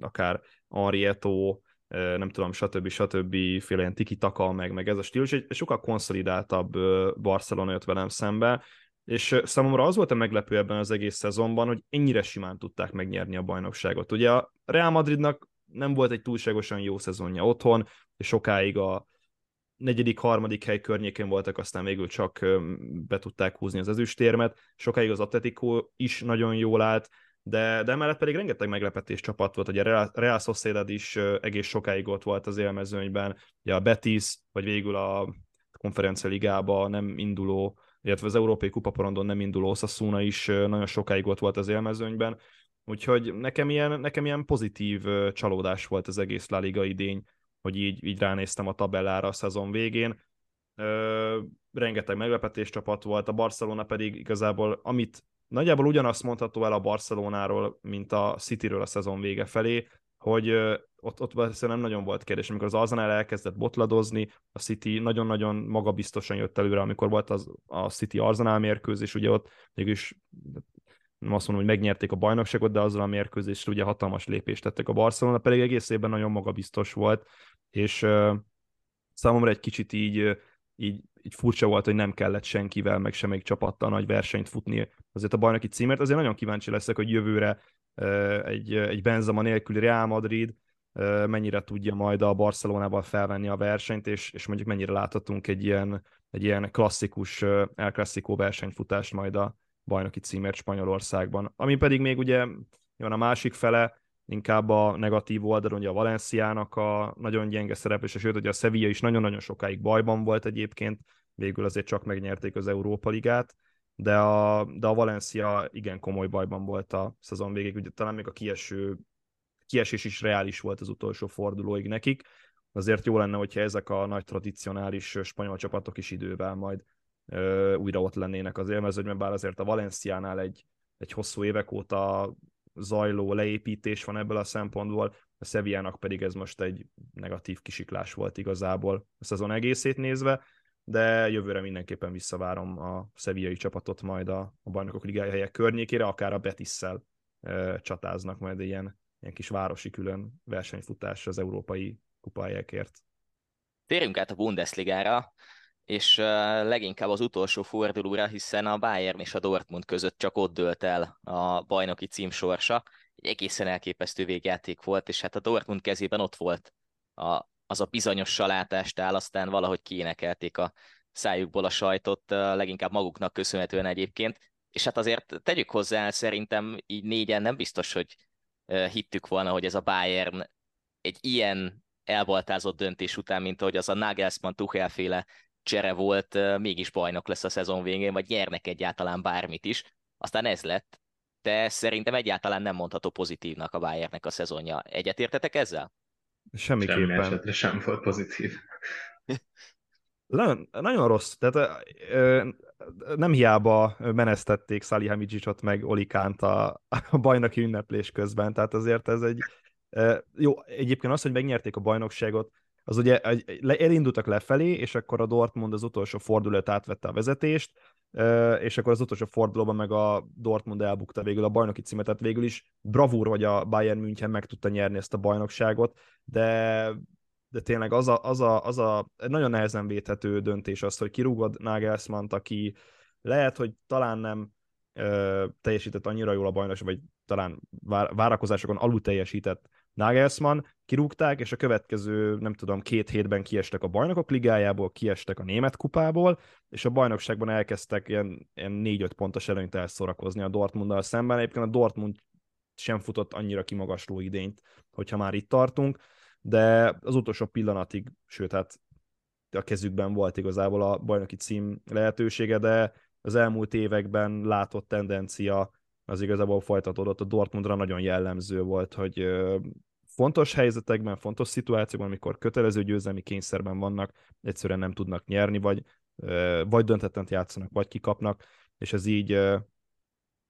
akár Henri nem tudom, stb. stb. féle ilyen tiki-taka, meg, meg ez a stílus, egy sokkal konszolidáltabb Barcelona jött velem szembe, és számomra az volt a meglepő ebben az egész szezonban, hogy ennyire simán tudták megnyerni a bajnokságot. Ugye a Real Madridnak nem volt egy túlságosan jó szezonja otthon, és sokáig a negyedik, harmadik hely környékén voltak, aztán végül csak be tudták húzni az ezüstérmet. Sokáig az Atletico is nagyon jól állt, de, de emellett pedig rengeteg meglepetés csapat volt, ugye a Real Sociedad is egész sokáig ott volt az élmezőnyben, ugye a Betis, vagy végül a konferencia ligába nem induló illetve az Európai Kupaporondon nem induló Osasuna is nagyon sokáig ott volt az élmezőnyben, úgyhogy nekem ilyen, nekem ilyen pozitív csalódás volt az egész La Liga idény, hogy így, így ránéztem a tabellára a szezon végén. Ö, rengeteg meglepetés csapat volt, a Barcelona pedig igazából, amit nagyjából ugyanazt mondható el a Barcelonáról, mint a Cityről a szezon vége felé, hogy ott, ott nem nagyon volt kérdés. Amikor az Arsenal elkezdett botladozni, a City nagyon-nagyon magabiztosan jött előre, amikor volt az, a City Arsenal mérkőzés, ugye ott mégis nem azt mondom, hogy megnyerték a bajnokságot, de azzal a mérkőzésre ugye hatalmas lépést tettek a Barcelona, pedig egész évben nagyon magabiztos volt, és uh, számomra egy kicsit így, így így furcsa volt, hogy nem kellett senkivel, meg semmelyik csapattal nagy versenyt futni azért a bajnoki címért. Azért nagyon kíváncsi leszek, hogy jövőre egy, egy Benzema nélküli Real Madrid mennyire tudja majd a Barcelonával felvenni a versenyt, és, és mondjuk mennyire láthatunk egy ilyen, egy ilyen klasszikus El Clasico versenyfutást majd a bajnoki címért Spanyolországban. Ami pedig még ugye jön a másik fele, inkább a negatív oldalon, ugye a Valenciának a nagyon gyenge szereplés, sőt, ugye a Sevilla is nagyon-nagyon sokáig bajban volt egyébként, végül azért csak megnyerték az Európa Ligát, de a, de a Valencia igen komoly bajban volt a szezon végig, ugye talán még a kieső, kiesés is reális volt az utolsó fordulóig nekik, azért jó lenne, hogyha ezek a nagy tradicionális spanyol csapatok is idővel majd ö, újra ott lennének az élmezőnyben, bár azért a Valenciánál egy, egy hosszú évek óta zajló leépítés van ebből a szempontból, a Sevillának pedig ez most egy negatív kisiklás volt igazából a szezon egészét nézve, de jövőre mindenképpen visszavárom a szevillai csapatot majd a, a bajnokok ligája helyek környékére, akár a Betisszel e, csatáznak majd ilyen, ilyen kis városi külön versenyfutás az európai kupályákért. Térjünk át a Bundesligára, és leginkább az utolsó fordulóra, hiszen a Bayern és a Dortmund között csak ott dőlt el a bajnoki cím sorsa. Egy egészen elképesztő végjáték volt, és hát a Dortmund kezében ott volt a, az a bizonyos salátástál, aztán valahogy kiénekelték a szájukból a sajtot, leginkább maguknak köszönhetően egyébként. És hát azért tegyük hozzá, szerintem így négyen nem biztos, hogy hittük volna, hogy ez a Bayern egy ilyen elbaltázott döntés után, mint hogy az a Nagelsmann Tuchel féle csere volt, mégis bajnok lesz a szezon végén, vagy nyernek egyáltalán bármit is. Aztán ez lett, de szerintem egyáltalán nem mondható pozitívnak a Bayernnek a szezonja. Egyetértetek ezzel? Semmiképpen. Semmi esetre sem volt pozitív. Nagyon, nagyon rossz. Tehát nem hiába menesztették Salihamidzsicsot meg Olikánt a, a bajnoki ünneplés közben, tehát azért ez egy jó, egyébként az, hogy megnyerték a bajnokságot, az ugye elindultak lefelé, és akkor a Dortmund az utolsó fordulót átvette a vezetést, és akkor az utolsó fordulóban meg a Dortmund elbukta végül a bajnoki címet, tehát végül is bravúr, hogy a Bayern München meg tudta nyerni ezt a bajnokságot, de de tényleg az a, az a, az a nagyon nehezen védhető döntés az, hogy kirúgod Nagelsmann-t, aki lehet, hogy talán nem ö, teljesített annyira jól a bajnokság, vagy talán vár, várakozásokon alul teljesített Nagelsmann, kirúgták, és a következő, nem tudom, két hétben kiestek a bajnokok ligájából, kiestek a német kupából, és a bajnokságban elkezdtek ilyen, ilyen 4-5 pontos előnyt elszorakozni a Dortmunddal szemben. Egyébként a Dortmund sem futott annyira kimagasló idényt, hogyha már itt tartunk, de az utolsó pillanatig, sőt, hát a kezükben volt igazából a bajnoki cím lehetősége, de az elmúlt években látott tendencia az igazából folytatódott, a Dortmundra nagyon jellemző volt, hogy fontos helyzetekben, fontos szituációban, amikor kötelező győzelmi kényszerben vannak, egyszerűen nem tudnak nyerni, vagy, vagy döntetent játszanak, vagy kikapnak, és ez így,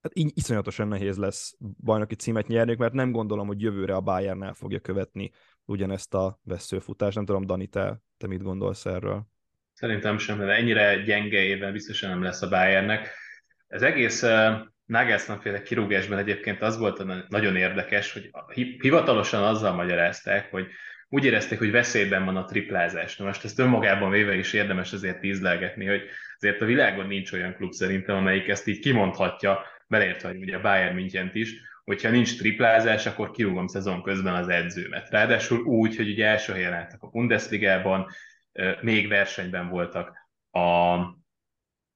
hát így iszonyatosan nehéz lesz bajnoki címet nyerni, mert nem gondolom, hogy jövőre a Bayern el fogja követni ugyanezt a veszőfutást. Nem tudom, Dani, te, te mit gondolsz erről? Szerintem sem, de ennyire gyenge évben biztosan nem lesz a Bayernnek. Ez egész Nagelsmann féle kirúgásban egyébként az volt nagyon érdekes, hogy hivatalosan azzal magyarázták, hogy úgy érezték, hogy veszélyben van a triplázás. Na most ezt önmagában véve is érdemes azért tízlelgetni, hogy azért a világon nincs olyan klub szerintem, amelyik ezt így kimondhatja, beleértve, hogy ugye a Bayern münchen is, hogyha nincs triplázás, akkor kirúgom szezon közben az edzőmet. Ráadásul úgy, hogy ugye első helyen álltak a Bundesligában, még versenyben voltak a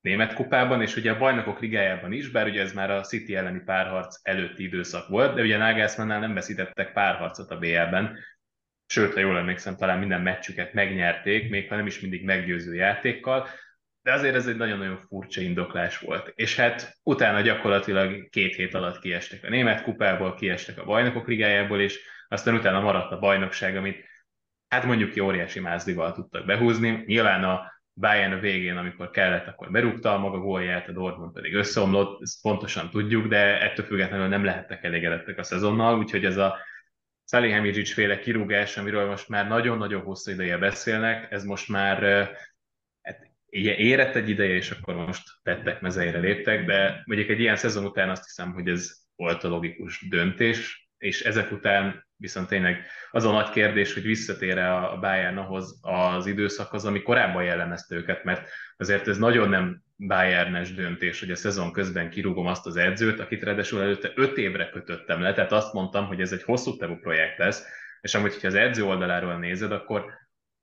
német kupában, és ugye a bajnokok ligájában is, bár ugye ez már a City elleni párharc előtti időszak volt, de ugye Nagelsmannnál nem veszítettek párharcot a BL-ben, sőt, ha jól emlékszem, talán minden meccsüket megnyerték, még ha nem is mindig meggyőző játékkal, de azért ez egy nagyon-nagyon furcsa indoklás volt. És hát utána gyakorlatilag két hét alatt kiestek a német kupából, kiestek a bajnokok ligájából, és aztán utána maradt a bajnokság, amit hát mondjuk ki óriási mázdival tudtak behúzni. Nyilván a Bayern a végén, amikor kellett, akkor berúgta a maga gólját, a Dortmund pedig összeomlott, ezt pontosan tudjuk, de ettől függetlenül nem lehettek elégedettek a szezonnal, úgyhogy ez a Salihamidzic féle kirúgás, amiről most már nagyon-nagyon hosszú ideje beszélnek, ez most már hát, érett egy ideje, és akkor most tettek mezeire léptek, de mondjuk egy ilyen szezon után azt hiszem, hogy ez volt a logikus döntés, és ezek után viszont tényleg az a nagy kérdés, hogy visszatér-e a Bayern ahhoz az időszakhoz, ami korábban jellemezte őket, mert azért ez nagyon nem Bayernes döntés, hogy a szezon közben kirúgom azt az edzőt, akit ráadásul előtte öt évre kötöttem le, tehát azt mondtam, hogy ez egy hosszú távú projekt lesz, és amúgy, hogyha az edző oldaláról nézed, akkor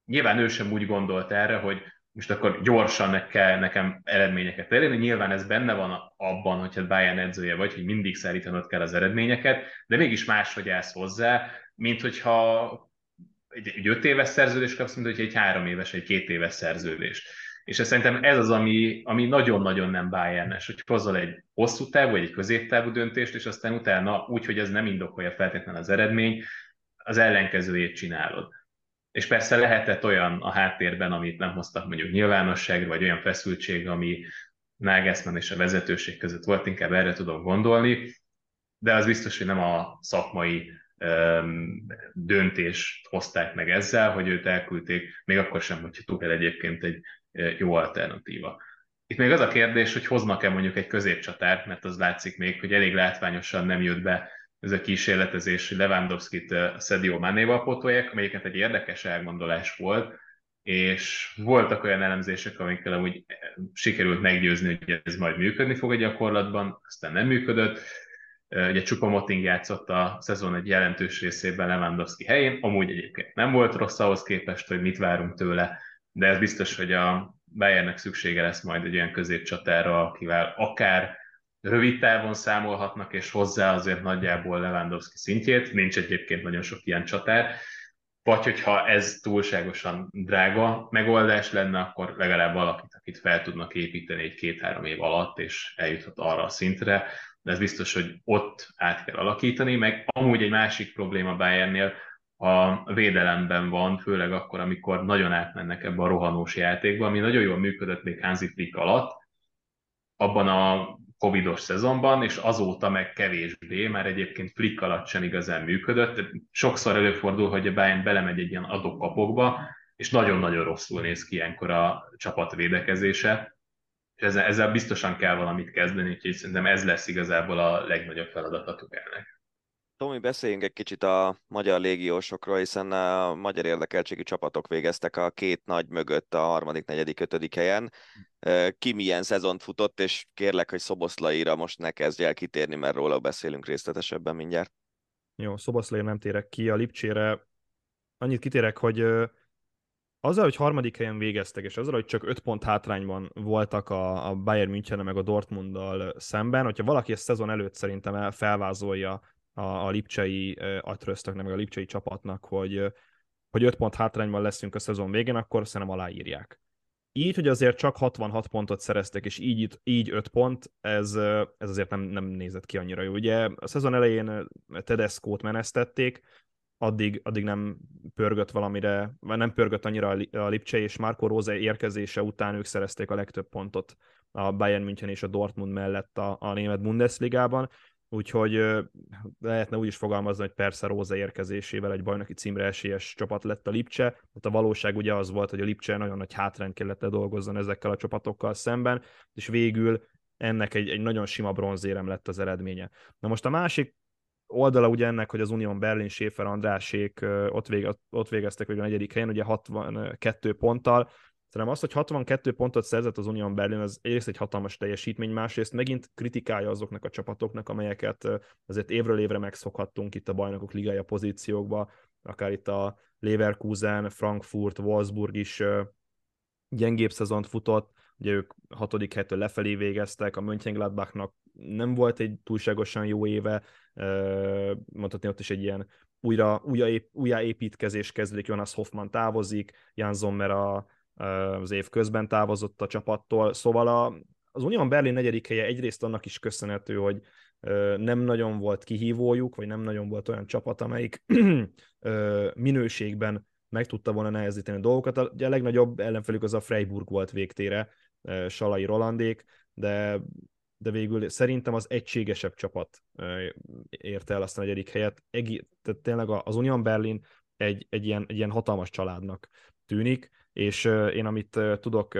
nyilván ő sem úgy gondolt erre, hogy most akkor gyorsan kell nekem eredményeket elérni. Nyilván ez benne van abban, hogyha Bayern edzője vagy, hogy mindig szállítanod kell az eredményeket, de mégis máshogy állsz hozzá, mint hogyha egy, egy öt éves szerződés kapsz, mint hogy egy három éves, egy két éves szerződés. És ez szerintem ez az, ami, ami nagyon-nagyon nem Bayernes, hogy hozol egy hosszú távú, vagy egy középtávú döntést, és aztán utána úgy, hogy ez nem indokolja feltétlenül az eredmény, az ellenkezőjét csinálod. És persze lehetett olyan a háttérben, amit nem hoztak mondjuk nyilvánosságra, vagy olyan feszültség, ami Nagelsmann és a vezetőség között volt, inkább erre tudom gondolni, de az biztos, hogy nem a szakmai öm, döntést hozták meg ezzel, hogy őt elküldték, még akkor sem, hogyha Tuchel egyébként egy jó alternatíva. Itt még az a kérdés, hogy hoznak-e mondjuk egy középcsatár, mert az látszik még, hogy elég látványosan nem jött be ez a kísérletezés, Lewandowski-t Sadio Manéval pótolják, amelyiket egy érdekes elgondolás volt, és voltak olyan elemzések, amikkel amúgy sikerült meggyőzni, hogy ez majd működni fog a gyakorlatban, aztán nem működött. Ugye Csupa Moting játszott a szezon egy jelentős részében Lewandowski helyén, amúgy egyébként nem volt rossz ahhoz képest, hogy mit várunk tőle, de ez biztos, hogy a Bayernnek szüksége lesz majd egy olyan középcsatára, akivel akár rövid távon számolhatnak, és hozzá azért nagyjából Lewandowski szintjét, nincs egyébként nagyon sok ilyen csatár, vagy hogyha ez túlságosan drága megoldás lenne, akkor legalább valakit, akit fel tudnak építeni egy két-három év alatt, és eljuthat arra a szintre, de ez biztos, hogy ott át kell alakítani, meg amúgy egy másik probléma Bayernnél a védelemben van, főleg akkor, amikor nagyon átmennek ebbe a rohanós játékba, ami nagyon jól működött még Hansi alatt, abban a covidos szezonban, és azóta meg kevésbé, már egyébként Flick alatt sem igazán működött. Sokszor előfordul, hogy a Bayern belemegy egy ilyen adok-kapokba, és nagyon-nagyon rosszul néz ki ilyenkor a csapat védekezése. És ezzel, ezzel biztosan kell valamit kezdeni, úgyhogy szerintem ez lesz igazából a legnagyobb feladat a Tuchelnek. Tomi, beszéljünk egy kicsit a magyar légiósokról, hiszen a magyar érdekeltségi csapatok végeztek a két nagy mögött a harmadik, negyedik, ötödik helyen. Ki milyen szezont futott, és kérlek, hogy Szoboszlaira most ne kezdj el kitérni, mert róla beszélünk részletesebben mindjárt. Jó, Szoboszlaira nem térek ki, a Lipcsére annyit kitérek, hogy azzal, hogy harmadik helyen végeztek, és azzal, hogy csak öt pont hátrányban voltak a, a Bayern München meg a Dortmunddal szemben, hogyha valaki ezt szezon előtt szerintem felvázolja a, a lipcsei atröztöknek, meg a lipcsei csapatnak, hogy, hogy 5 pont hátrányban leszünk a szezon végén, akkor szerintem aláírják. Így, hogy azért csak 66 pontot szereztek, és így, így 5 pont, ez, ez azért nem, nem nézett ki annyira jó. Ugye a szezon elején Tedesco-t menesztették, addig, addig nem pörgött valamire, vagy nem pörgött annyira a Lipcse, és Marco Rose érkezése után ők szerezték a legtöbb pontot a Bayern München és a Dortmund mellett a, a német Bundesligában, úgyhogy lehetne úgy is fogalmazni, hogy persze Róza érkezésével egy bajnoki címre esélyes csapat lett a Lipcse, hát a valóság ugye az volt, hogy a Lipcse nagyon nagy hátrány kellett dolgozzon ezekkel a csapatokkal szemben, és végül ennek egy, egy nagyon sima bronzérem lett az eredménye. Na most a másik oldala ugye ennek, hogy az Unión Berlin, Schäfer, Andrásék ott, vége, ott végeztek végül a negyedik helyen, ugye 62 ponttal, Szerintem az, hogy 62 pontot szerzett az Union Berlin, az egyrészt egy hatalmas teljesítmény, másrészt megint kritikája azoknak a csapatoknak, amelyeket azért évről évre megszokhattunk itt a bajnokok ligája pozíciókba, akár itt a Leverkusen, Frankfurt, Wolfsburg is gyengébb szezont futott, ugye ők hatodik helytől lefelé végeztek, a Mönchengladbachnak nem volt egy túlságosan jó éve, mondhatni ott is egy ilyen újra, újjáépítkezés kezdődik, Jonas Hoffman távozik, Jan Sommer a az év közben távozott a csapattól, szóval a, az Union Berlin negyedik helye egyrészt annak is köszönhető, hogy nem nagyon volt kihívójuk, vagy nem nagyon volt olyan csapat, amelyik minőségben meg tudta volna nehezíteni a dolgokat. Ugye a legnagyobb ellenfelük az a Freiburg volt végtére, Salai Rolandék, de, de végül szerintem az egységesebb csapat érte el azt a negyedik helyet. Egi, tehát tényleg az Union Berlin egy, egy, ilyen, egy ilyen hatalmas családnak tűnik, és én amit tudok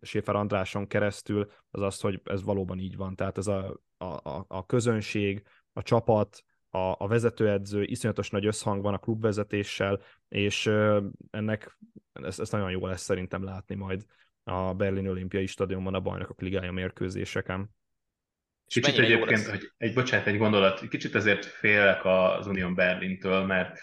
Séfer Andráson keresztül, az az, hogy ez valóban így van. Tehát ez a, a, a közönség, a csapat, a, a vezetőedző, iszonyatos nagy összhang van a klubvezetéssel, és ennek ezt, ezt nagyon jó lesz szerintem látni majd a Berlin Olimpiai Stadionban a bajnokok ligája mérkőzéseken. Kicsit egyébként, hogy egy, bocsánat, egy gondolat, kicsit ezért félek az Unión Berlintől, mert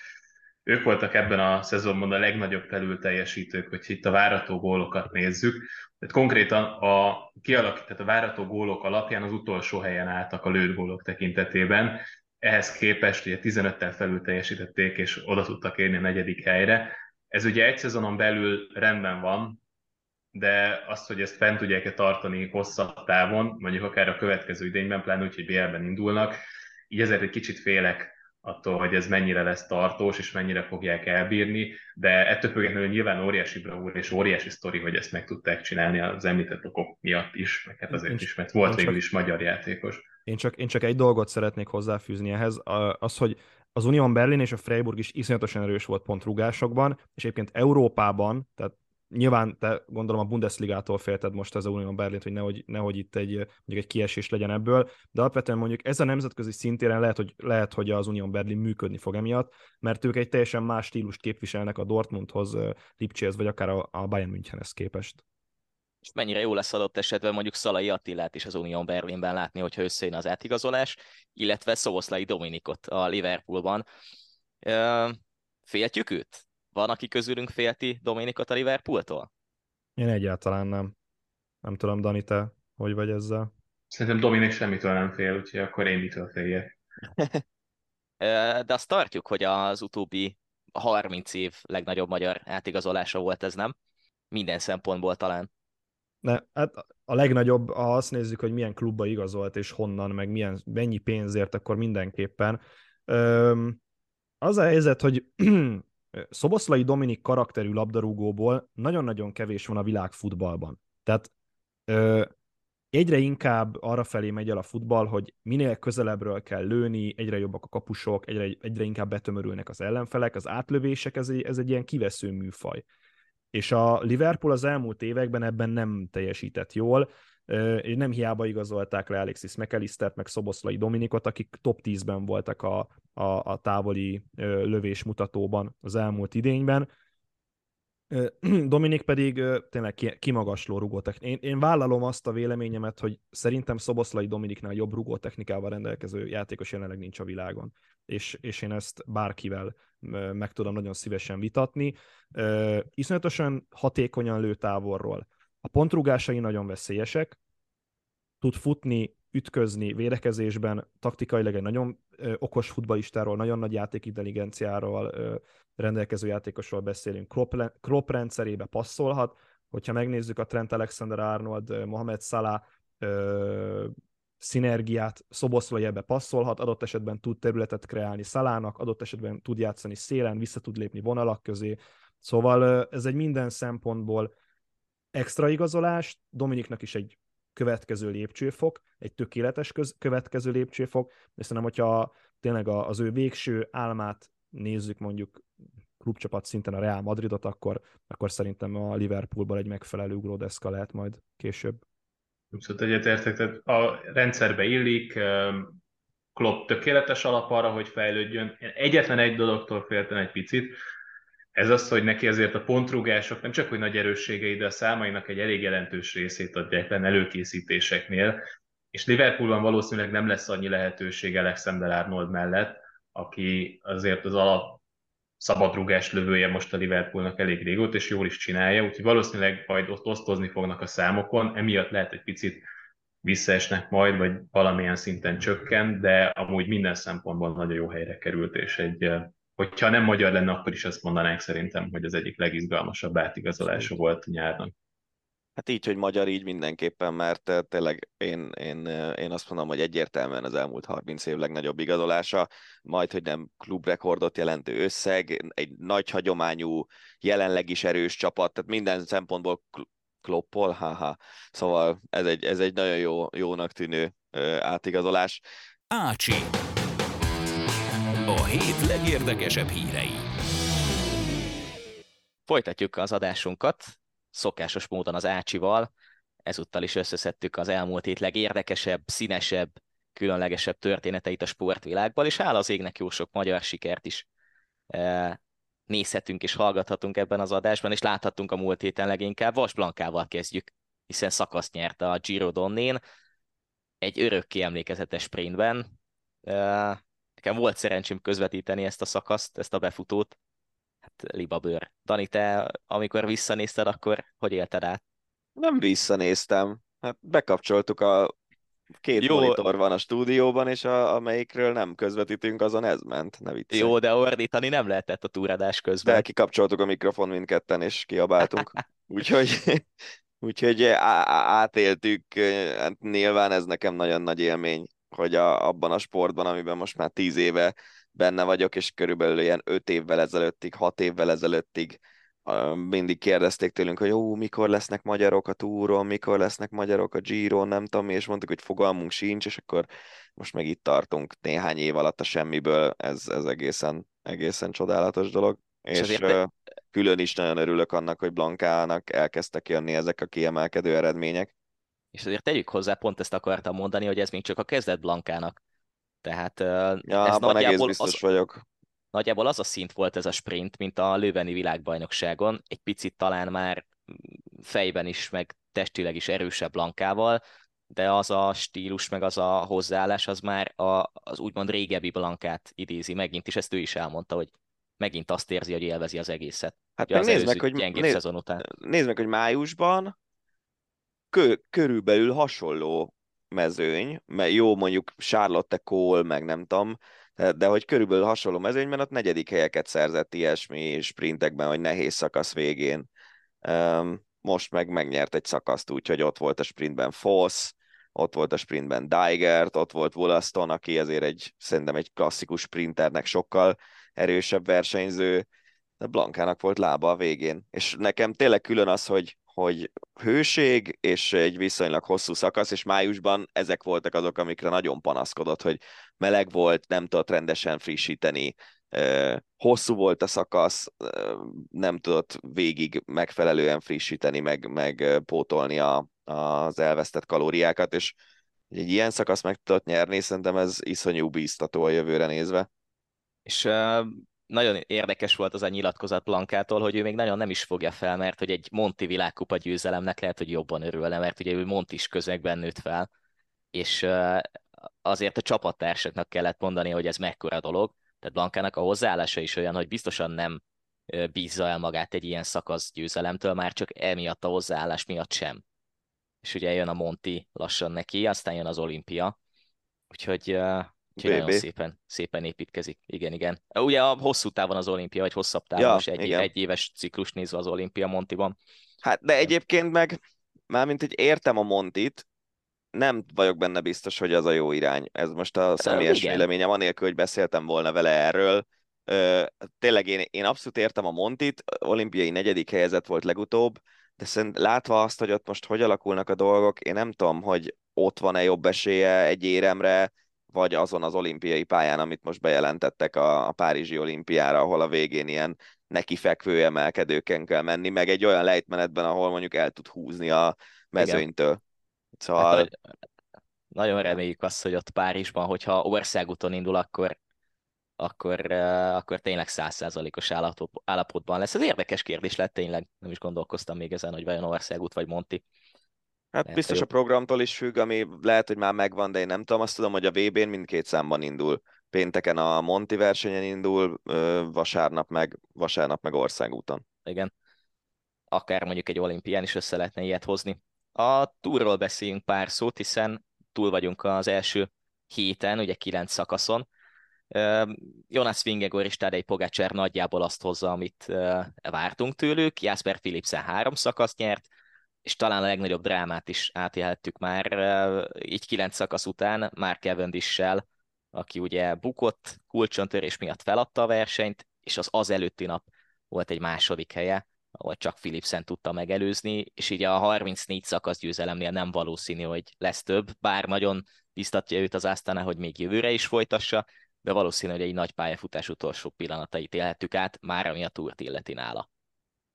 ők voltak ebben a szezonban a legnagyobb felülteljesítők, hogy itt a várató gólokat nézzük. Tehát konkrétan a kialakít, tehát a várató gólok alapján az utolsó helyen álltak a lőtt gólok tekintetében. Ehhez képest ugye 15-tel felül teljesítették, és oda tudtak érni a negyedik helyre. Ez ugye egy szezonon belül rendben van, de azt, hogy ezt fent tudják-e tartani hosszabb távon, mondjuk akár a következő idényben, pláne úgy, hogy BL-ben indulnak, így ezért egy kicsit félek attól, hogy ez mennyire lesz tartós, és mennyire fogják elbírni, de ettől függetlenül nyilván óriási bravúr és óriási sztori, hogy ezt meg tudták csinálni az említett okok miatt is, meg hát azért is, mert volt végül is magyar játékos. Én csak, én csak egy dolgot szeretnék hozzáfűzni ehhez, az, hogy az Union Berlin és a Freiburg is iszonyatosan erős volt pontrugásokban, és egyébként Európában, tehát nyilván te gondolom a Bundesligától félted most az Union Berlin, hogy nehogy, nehogy itt egy, mondjuk egy kiesés legyen ebből, de alapvetően mondjuk ez a nemzetközi szintéren lehet, hogy, lehet, hogy az Union Berlin működni fog emiatt, mert ők egy teljesen más stílust képviselnek a Dortmundhoz, Lipcséhez, vagy akár a, a Bayern Münchenhez képest. És mennyire jó lesz adott esetben mondjuk Szalai Attilát is az Union Berlinben látni, hogyha összejön az átigazolás, illetve Szoboszlai Dominikot a Liverpoolban. Féltjük őt? Van, aki közülünk félti Dominikot a Liverpooltól? Én egyáltalán nem. Nem tudom, Dani, te hogy vagy ezzel? Szerintem Dominik semmitől nem fél, úgyhogy akkor én mitől féljek. De azt tartjuk, hogy az utóbbi 30 év legnagyobb magyar átigazolása volt ez, nem? Minden szempontból talán. Ne, hát a legnagyobb, ha azt nézzük, hogy milyen klubba igazolt, és honnan, meg milyen, mennyi pénzért, akkor mindenképpen. Öm, az a helyzet, hogy Szoboszlai Dominik karakterű labdarúgóból nagyon-nagyon kevés van a világ futballban. Tehát ö, egyre inkább arra felé megy el a futball, hogy minél közelebbről kell lőni, egyre jobbak a kapusok, egyre, egyre inkább betömörülnek az ellenfelek, az átlövések, ez egy, ez egy ilyen kivesző műfaj. És a Liverpool az elmúlt években ebben nem teljesített jól, nem hiába igazolták le Alexis McAllistert, meg Szoboszlai Dominikot, akik top 10-ben voltak a, a, a távoli lövés mutatóban az elmúlt idényben. Dominik pedig tényleg kimagasló rugótechnika. Én, én vállalom azt a véleményemet, hogy szerintem Szoboszlai Dominiknál jobb rugótechnikával rendelkező játékos jelenleg nincs a világon. És, és én ezt bárkivel meg tudom nagyon szívesen vitatni. Iszonyatosan hatékonyan lő távolról a pontrugásai nagyon veszélyesek, tud futni, ütközni védekezésben, taktikailag egy nagyon ö, okos futballistáról, nagyon nagy játékintelligenciáról ö, rendelkező játékosról beszélünk. Klopp, Klopp rendszerébe passzolhat, hogyha megnézzük a Trent Alexander-Arnold, Mohamed Salah ö, szinergiát, Szoboszlai passzolhat, adott esetben tud területet kreálni Szalának, adott esetben tud játszani szélen, vissza tud lépni vonalak közé. Szóval ez egy minden szempontból extra igazolás, Dominiknak is egy következő lépcsőfok, egy tökéletes köz, következő lépcsőfok, és szerintem, hogyha tényleg az ő végső álmát nézzük mondjuk klubcsapat szinten a Real Madridot, akkor, akkor szerintem a Liverpoolban egy megfelelő ugródeszka lehet majd később. Abszolút egyetértek, tehát a rendszerbe illik, Klopp tökéletes alap arra, hogy fejlődjön. Egyetlen egy dologtól féltem egy picit, ez az, hogy neki azért a pontrugások nem csak hogy nagy erősségei, de a számainak egy elég jelentős részét adják le előkészítéseknél, és Liverpoolban valószínűleg nem lesz annyi lehetőség Alexander Arnold mellett, aki azért az alap szabadrugás lövője most a Liverpoolnak elég régóta, és jól is csinálja, úgyhogy valószínűleg majd ott osztozni fognak a számokon, emiatt lehet egy picit visszaesnek majd, vagy valamilyen szinten csökken, de amúgy minden szempontból nagyon jó helyre került, és egy hogyha nem magyar lenne, akkor is azt mondanánk szerintem, hogy az egyik legizgalmasabb átigazolása volt nyárnak. Hát így, hogy magyar, így mindenképpen, mert eh, tényleg én, én, eh, én azt mondom, hogy egyértelműen az elmúlt 30 év legnagyobb igazolása, majd, hogy nem klubrekordot jelentő összeg, egy nagy hagyományú, jelenleg is erős csapat, tehát minden szempontból kloppol, haha. Szóval ez egy, ez egy nagyon jó, jónak tűnő eh, átigazolás. Ácsi a hét legérdekesebb hírei. Folytatjuk az adásunkat, szokásos módon az Ácsival. Ezúttal is összeszedtük az elmúlt hét legérdekesebb, színesebb, legkülönlegesebb történeteit a sportvilágból, és áll az égnek jó sok magyar sikert is nézhetünk és hallgathatunk ebben az adásban, és láthatunk a múlt héten leginkább. Vas Blankával kezdjük, hiszen szakaszt nyerte a Giro Donnén, egy örökké emlékezetes sprintben. Nekem volt szerencsém közvetíteni ezt a szakaszt, ezt a befutót. Hát libabőr. Dani, te amikor visszanézted, akkor hogy élted át? Nem visszanéztem. Hát bekapcsoltuk a két Jó. monitor van a stúdióban, és a, amelyikről nem közvetítünk, azon ez ment, ne viccelj. Jó, de ordítani nem lehetett a túradás közben. De kikapcsoltuk a mikrofon mindketten, és kiabáltunk. úgyhogy, úgyhogy átéltük, hát nyilván ez nekem nagyon nagy élmény, hogy a, abban a sportban, amiben most már tíz éve benne vagyok, és körülbelül ilyen öt évvel ezelőttig, hat évvel ezelőttig mindig kérdezték tőlünk, hogy ó, mikor lesznek magyarok a túron, mikor lesznek magyarok a Giro, nem tudom, és mondtuk, hogy fogalmunk sincs, és akkor most meg itt tartunk néhány év alatt a semmiből, ez, ez egészen, egészen csodálatos dolog. És, és te... külön is nagyon örülök annak, hogy Blankának elkezdtek jönni ezek a kiemelkedő eredmények. És azért tegyük hozzá, pont ezt akartam mondani, hogy ez még csak a kezdet Blankának. Tehát ja, ez nagyjából biztos az, vagyok nagyjából az a szint volt ez a sprint, mint a lőveni világbajnokságon, egy picit talán már fejben is, meg testileg is erősebb Blankával, de az a stílus, meg az a hozzáállás, az már a, az úgymond régebbi Blankát idézi megint, és ezt ő is elmondta, hogy megint azt érzi, hogy élvezi az egészet. Hát meg nézd meg, hogy, nézd, szezon után. nézd meg, hogy májusban kö, körülbelül hasonló mezőny, mert jó mondjuk Charlotte Cole, meg nem tudom, de hogy körülbelül hasonló mezőnyben ott negyedik helyeket szerzett ilyesmi sprintekben, vagy nehéz szakasz végén. Most meg megnyert egy szakaszt, úgyhogy ott volt a sprintben Foss, ott volt a sprintben Digert, ott volt Wollaston, aki azért egy, szerintem egy klasszikus sprinternek sokkal erősebb versenyző, de Blankának volt lába a végén. És nekem tényleg külön az, hogy hogy hőség és egy viszonylag hosszú szakasz, és májusban ezek voltak azok, amikre nagyon panaszkodott, hogy meleg volt, nem tudott rendesen frissíteni, hosszú volt a szakasz, nem tudott végig megfelelően frissíteni, meg, meg pótolni a, az elvesztett kalóriákat, és egy ilyen szakasz meg tudott nyerni, szerintem ez iszonyú bíztató a jövőre nézve. És nagyon érdekes volt az a nyilatkozat Blankától, hogy ő még nagyon nem is fogja fel, mert hogy egy Monti világkupa győzelemnek lehet, hogy jobban örülne, mert ugye ő Montis közegben nőtt fel, és azért a csapattársaknak kellett mondani, hogy ez mekkora dolog, tehát Blankának a hozzáállása is olyan, hogy biztosan nem bízza el magát egy ilyen szakasz győzelemtől, már csak emiatt a hozzáállás miatt sem. És ugye jön a Monti lassan neki, aztán jön az olimpia, úgyhogy Úgyhogy nagyon szépen, szépen építkezik. Igen, igen. Ugye a hosszú távon az olimpia, vagy hosszabb távon ja, is egy, igen. egy éves ciklus nézve az olimpia Montiban. Hát, de egyébként meg, mármint, hogy értem a Montit, nem vagyok benne biztos, hogy az a jó irány. Ez most a személyes igen. véleményem, anélkül, hogy beszéltem volna vele erről. Ö, tényleg én, én abszolút értem a Montit, olimpiai negyedik helyezett volt legutóbb, de szerint látva azt, hogy ott most hogy alakulnak a dolgok, én nem tudom, hogy ott van-e jobb esélye egy éremre, vagy azon az olimpiai pályán, amit most bejelentettek a, a Párizsi olimpiára, ahol a végén ilyen nekifekvő emelkedőken kell menni, meg egy olyan lejtmenetben, ahol mondjuk el tud húzni a mezőnytől. Igen. Szóval... Hát, nagyon reméljük azt, hogy ott Párizsban, hogyha országúton indul, akkor akkor, akkor tényleg százszázalékos állapotban lesz. Ez érdekes kérdés lett tényleg, nem is gondolkoztam még ezen, hogy vajon országút vagy Monti. Hát lehet, biztos a programtól is függ, ami lehet, hogy már megvan, de én nem tudom. Azt tudom, hogy a VB-n mindkét számban indul. Pénteken a Monti versenyen indul, vasárnap meg, vasárnap meg országúton. Igen. Akár mondjuk egy olimpián is össze lehetne ilyet hozni. A túrról beszéljünk pár szót, hiszen túl vagyunk az első héten, ugye kilenc szakaszon. Jonas Vingegor és Tadej Pogacar nagyjából azt hozza, amit vártunk tőlük. Jasper Philipsen három szakaszt nyert, és talán a legnagyobb drámát is átélhettük már, így kilenc szakasz után, már Cavendish-sel, aki ugye bukott, kulcsontörés miatt feladta a versenyt, és az az előtti nap volt egy második helye, ahol csak Philipsen tudta megelőzni, és így a 34 szakasz győzelemnél nem valószínű, hogy lesz több, bár nagyon biztatja őt az Astana, hogy még jövőre is folytassa, de valószínű, hogy egy nagy pályafutás utolsó pillanatait élhettük át, már ami a túrt illeti nála.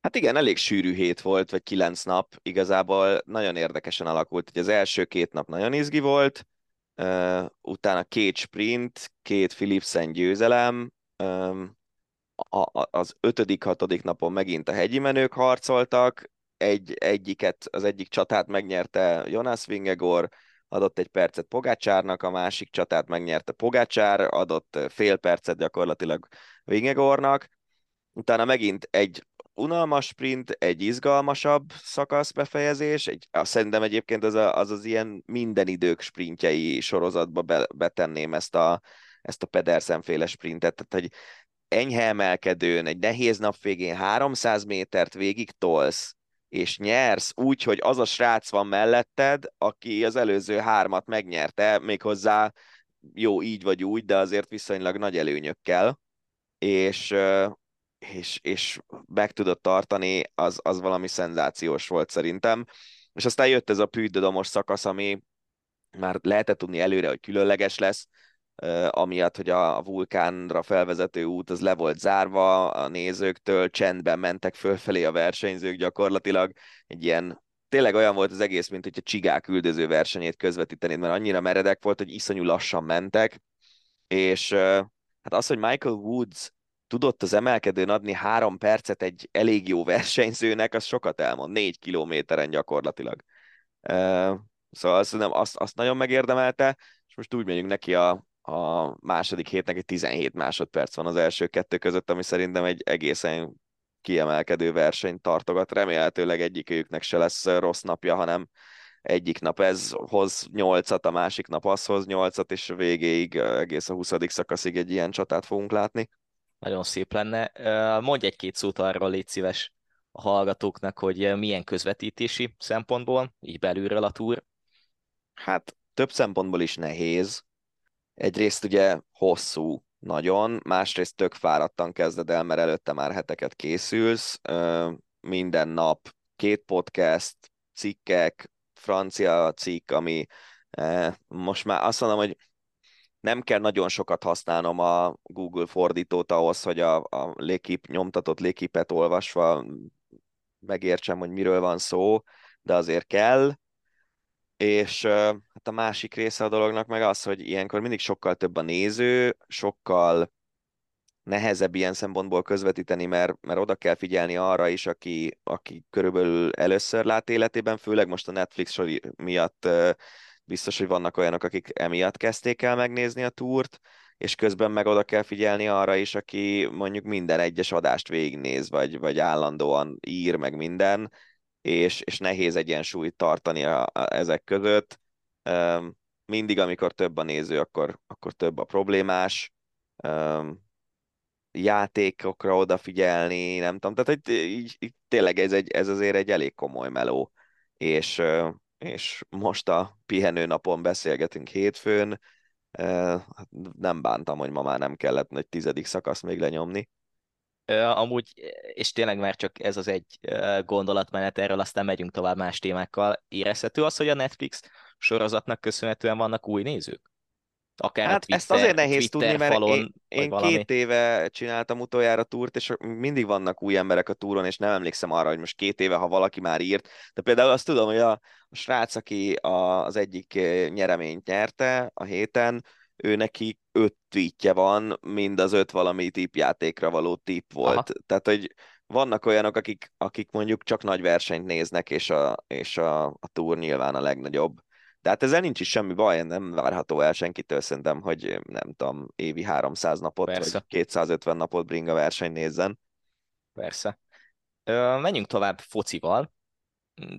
Hát igen, elég sűrű hét volt, vagy kilenc nap. Igazából nagyon érdekesen alakult, hogy az első két nap nagyon izgi volt, utána két sprint, két Philipsen győzelem, az ötödik, hatodik napon megint a hegyi menők harcoltak, egy, egyiket, az egyik csatát megnyerte Jonas Vingegor, adott egy percet Pogácsárnak, a másik csatát megnyerte Pogácsár, adott fél percet gyakorlatilag Vingegornak, utána megint egy unalmas sprint, egy izgalmasabb szakasz befejezés, egy, szerintem egyébként az, a, az az ilyen minden idők sprintjei sorozatba be, betenném ezt a, ezt a Pedersen féle sprintet, tehát hogy enyhe emelkedőn, egy nehéz nap végén 300 métert végig tolsz, és nyersz úgy, hogy az a srác van melletted, aki az előző hármat megnyerte, méghozzá jó így vagy úgy, de azért viszonylag nagy előnyökkel, és, és, és meg tudod tartani, az, az valami szenzációs volt szerintem. És aztán jött ez a pűdödomos szakasz, ami már lehetett tudni előre, hogy különleges lesz, amiatt, hogy a vulkánra felvezető út az le volt zárva a nézőktől, csendben mentek fölfelé a versenyzők gyakorlatilag, egy ilyen tényleg olyan volt az egész, mint hogyha csigák üldöző versenyét közvetítenéd, mert annyira meredek volt, hogy iszonyú lassan mentek, és hát az, hogy Michael Woods tudott az emelkedőn adni három percet egy elég jó versenyzőnek, az sokat elmond, négy kilométeren gyakorlatilag. Szóval azt, azt, azt nagyon megérdemelte, és most úgy megyünk neki a, a második hétnek egy 17 másodperc van az első kettő között, ami szerintem egy egészen kiemelkedő versenyt tartogat. Remélhetőleg egyikőjüknek se lesz rossz napja, hanem egyik nap ez hoz nyolcat, a másik nap az hoz nyolcat, és végéig, egész a 20. szakaszig egy ilyen csatát fogunk látni. Nagyon szép lenne. Mondj egy-két szót arról, légy szíves a hallgatóknak, hogy milyen közvetítési szempontból, így belülről a túr. Hát több szempontból is nehéz, egyrészt ugye hosszú nagyon, másrészt tök fáradtan kezded el, mert előtte már heteket készülsz, minden nap két podcast, cikkek, francia cikk, ami most már azt mondom, hogy nem kell nagyon sokat használnom a Google fordítót ahhoz, hogy a, a légkép, nyomtatott légképet olvasva megértsem, hogy miről van szó, de azért kell, és hát a másik része a dolognak meg az, hogy ilyenkor mindig sokkal több a néző, sokkal nehezebb ilyen szempontból közvetíteni, mert, mert oda kell figyelni arra is, aki, aki körülbelül először lát életében, főleg most a Netflix sor miatt biztos, hogy vannak olyanok, akik emiatt kezdték el megnézni a túrt, és közben meg oda kell figyelni arra is, aki mondjuk minden egyes adást végignéz, vagy, vagy állandóan ír meg minden, és, és nehéz egyensúlyt tartani a, a, ezek között. Um, mindig, amikor több a néző, akkor, akkor több a problémás. Um, játékokra odafigyelni, nem tudom, tehát hogy így, így, tényleg ez, egy, ez azért egy elég komoly meló, és, és most a pihenő napon beszélgetünk hétfőn, hát nem bántam, hogy ma már nem kellett egy tizedik szakasz még lenyomni. Amúgy, és tényleg már csak ez az egy gondolatmenet, erről aztán megyünk tovább más témákkal. Érezhető az, hogy a Netflix sorozatnak köszönhetően vannak új nézők? Akár hát Twitter, ezt azért nehéz Twitter tudni, mert falon, én, én két éve csináltam utoljára túrt, és mindig vannak új emberek a túron, és nem emlékszem arra, hogy most két éve, ha valaki már írt. De például azt tudom, hogy a, a srác, aki a, az egyik nyereményt nyerte a héten, ő neki öt tweetje van, mind az öt valami tipjátékra való tip volt. Aha. Tehát, hogy vannak olyanok, akik, akik mondjuk csak nagy versenyt néznek, és a, és a, a túr nyilván a legnagyobb. De hát ezzel nincs is semmi baj, nem várható el senkitől szerintem, hogy nem tudom, évi 300 napot, Persze. vagy 250 napot bringa verseny nézzen. Persze. Ö, menjünk tovább focival.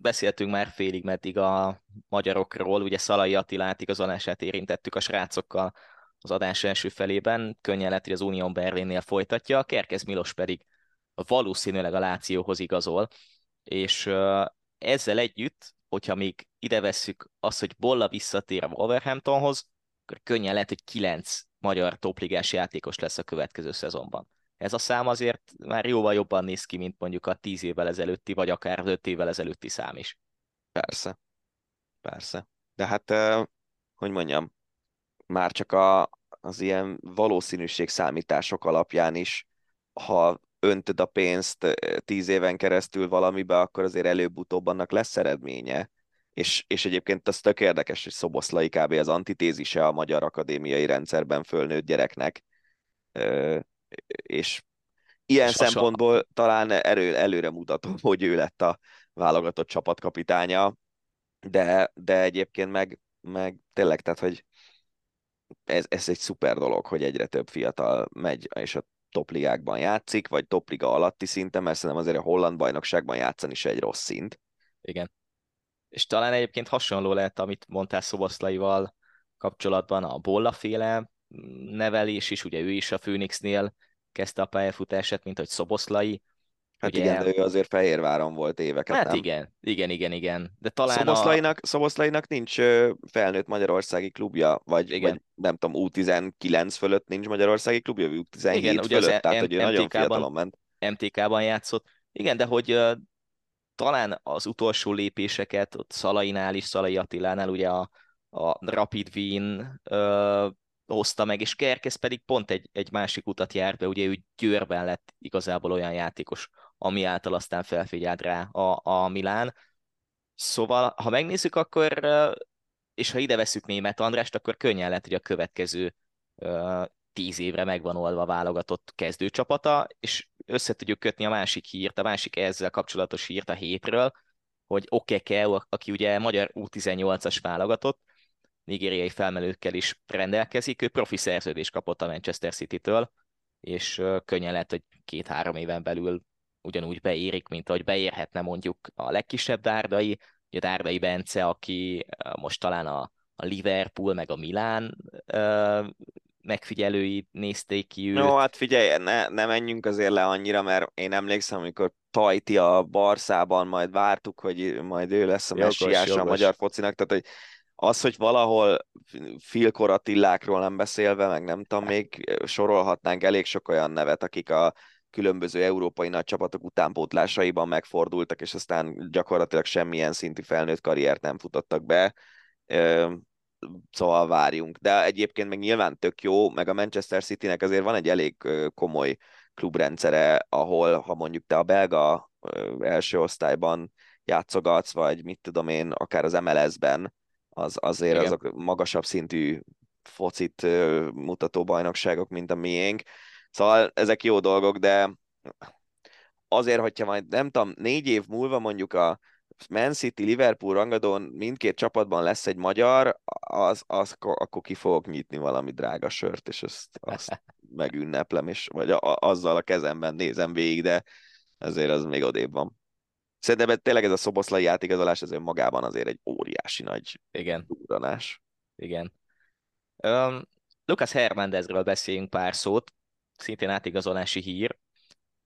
Beszéltünk már félig meddig a magyarokról, ugye Szalai Attilát igazolását érintettük a srácokkal az adás első felében, könnyen lett, hogy az Unión Berlinnél folytatja, a Kerkez Milos pedig valószínűleg a Lációhoz igazol, és ezzel együtt, hogyha még ide vesszük azt, hogy Bolla visszatér a Wolverhamptonhoz, akkor könnyen lehet, hogy kilenc magyar topligás játékos lesz a következő szezonban. Ez a szám azért már jóval jobban néz ki, mint mondjuk a tíz évvel ezelőtti, vagy akár öt évvel ezelőtti szám is. Persze. Persze. De hát, hogy mondjam, már csak a, az ilyen valószínűség számítások alapján is, ha öntöd a pénzt tíz éven keresztül valamibe, akkor azért előbb-utóbb annak lesz eredménye. és, és egyébként az tök érdekes, hogy Szoboszlai kb. az antitézise a magyar akadémiai rendszerben fölnőtt gyereknek, és ilyen és szempontból hasonló. talán erő, előre mutatom, hogy ő lett a válogatott csapatkapitánya, de, de egyébként meg, meg tényleg, tehát, hogy ez, ez egy szuper dolog, hogy egyre több fiatal megy, és a topligákban játszik, vagy topliga alatti szinten, mert szerintem azért a holland bajnokságban játszani is egy rossz szint. Igen. És talán egyébként hasonló lehet, amit mondtál Szoboszlaival kapcsolatban, a Bolla féle nevelés is, ugye ő is a Phoenixnél kezdte a pályafutását, mint hogy Szoboszlai, Hát ugye, igen, de ő azért Fehérváron volt éveket, Hát nem? igen, igen, igen, igen. De talán Szoboszlainak, a... Szoboszlainak nincs felnőtt magyarországi klubja, vagy, igen. vagy nem tudom, U19 fölött nincs magyarországi klubja, vagy U17 igen, fölött, ugye tehát hogy ő nagyon fiatalon ment. MTK-ban játszott. Igen, de hogy uh, talán az utolsó lépéseket ott Szalainál is, Szalai Attilánál ugye a, a Rapid Wien uh, hozta meg, és Kerkez pedig pont egy, egy másik utat járt be, ugye ő Győrben lett igazából olyan játékos, ami által aztán felfigyelt rá a, a Milán. Szóval, ha megnézzük, akkor, és ha ide veszük német Andrást, akkor könnyen lehet, hogy a következő tíz évre megvan oldva válogatott kezdőcsapata, és össze tudjuk kötni a másik hírt, a másik ezzel kapcsolatos hírt a hétről, hogy Okeke, aki ugye magyar U18-as válogatott, nigériai felmelőkkel is rendelkezik, ő profi szerződést kapott a Manchester City-től, és könnyen lehet, hogy két-három éven belül ugyanúgy beérik, mint ahogy beérhetne mondjuk a legkisebb Dárdai, ugye Dárdai Bence, aki most talán a, a Liverpool meg a Milán megfigyelői nézték ki őt. No, hát figyelj, ne, ne menjünk azért le annyira, mert én emlékszem, amikor Tajti a Barszában majd vártuk, hogy majd ő lesz a messiás a magyar focinak, tehát hogy az, hogy valahol Filkor Attilákról nem beszélve, meg nem tudom, még sorolhatnánk elég sok olyan nevet, akik a különböző európai nagy csapatok utánpótlásaiban megfordultak, és aztán gyakorlatilag semmilyen szintű felnőtt karriert nem futottak be. Szóval várjunk. De egyébként meg nyilván tök jó, meg a Manchester Citynek azért van egy elég komoly klubrendszere, ahol, ha mondjuk te a belga első osztályban játszogatsz, vagy mit tudom én, akár az MLS-ben, az azért Igen. azok magasabb szintű focit mutató bajnokságok, mint a miénk. Szóval ezek jó dolgok, de azért, hogyha majd nem tudom, négy év múlva mondjuk a Man City, Liverpool rangadón mindkét csapatban lesz egy magyar, az, az, akkor ki fogok nyitni valami drága sört, és azt, azt megünneplem, és, vagy a, azzal a kezemben nézem végig, de ezért az még odébb van. Szerintem tényleg ez a szoboszlai átigazolás ez magában azért egy óriási nagy Igen. duranás. Igen. Um, Lucas Hernándezről beszéljünk pár szót, szintén átigazolási hír,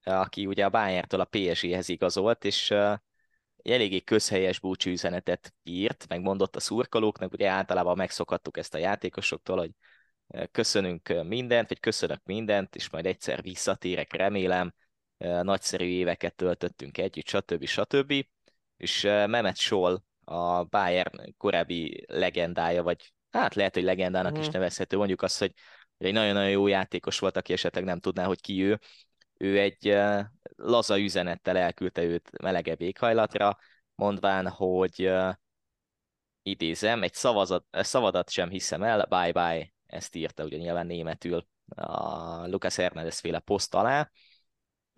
aki ugye a Bayern-től a PSG-hez igazolt, és eléggé közhelyes búcsú üzenetet írt, megmondott a szurkolóknak, ugye általában megszokhattuk ezt a játékosoktól, hogy köszönünk mindent, vagy köszönök mindent, és majd egyszer visszatérek, remélem, nagyszerű éveket töltöttünk együtt, stb. stb. És Mehmet Scholl, a Bayern korábbi legendája, vagy hát lehet, hogy legendának mm. is mhm. nevezhető, mondjuk azt, hogy egy nagyon-nagyon jó játékos volt, aki esetleg nem tudná, hogy ki ő. Ő egy laza üzenettel elküldte őt melegebb éghajlatra, mondván, hogy idézem, egy szavazat, szavadat sem hiszem el, bye-bye, ezt írta ugye nyilván németül a Lucas Hernández féle poszt alá,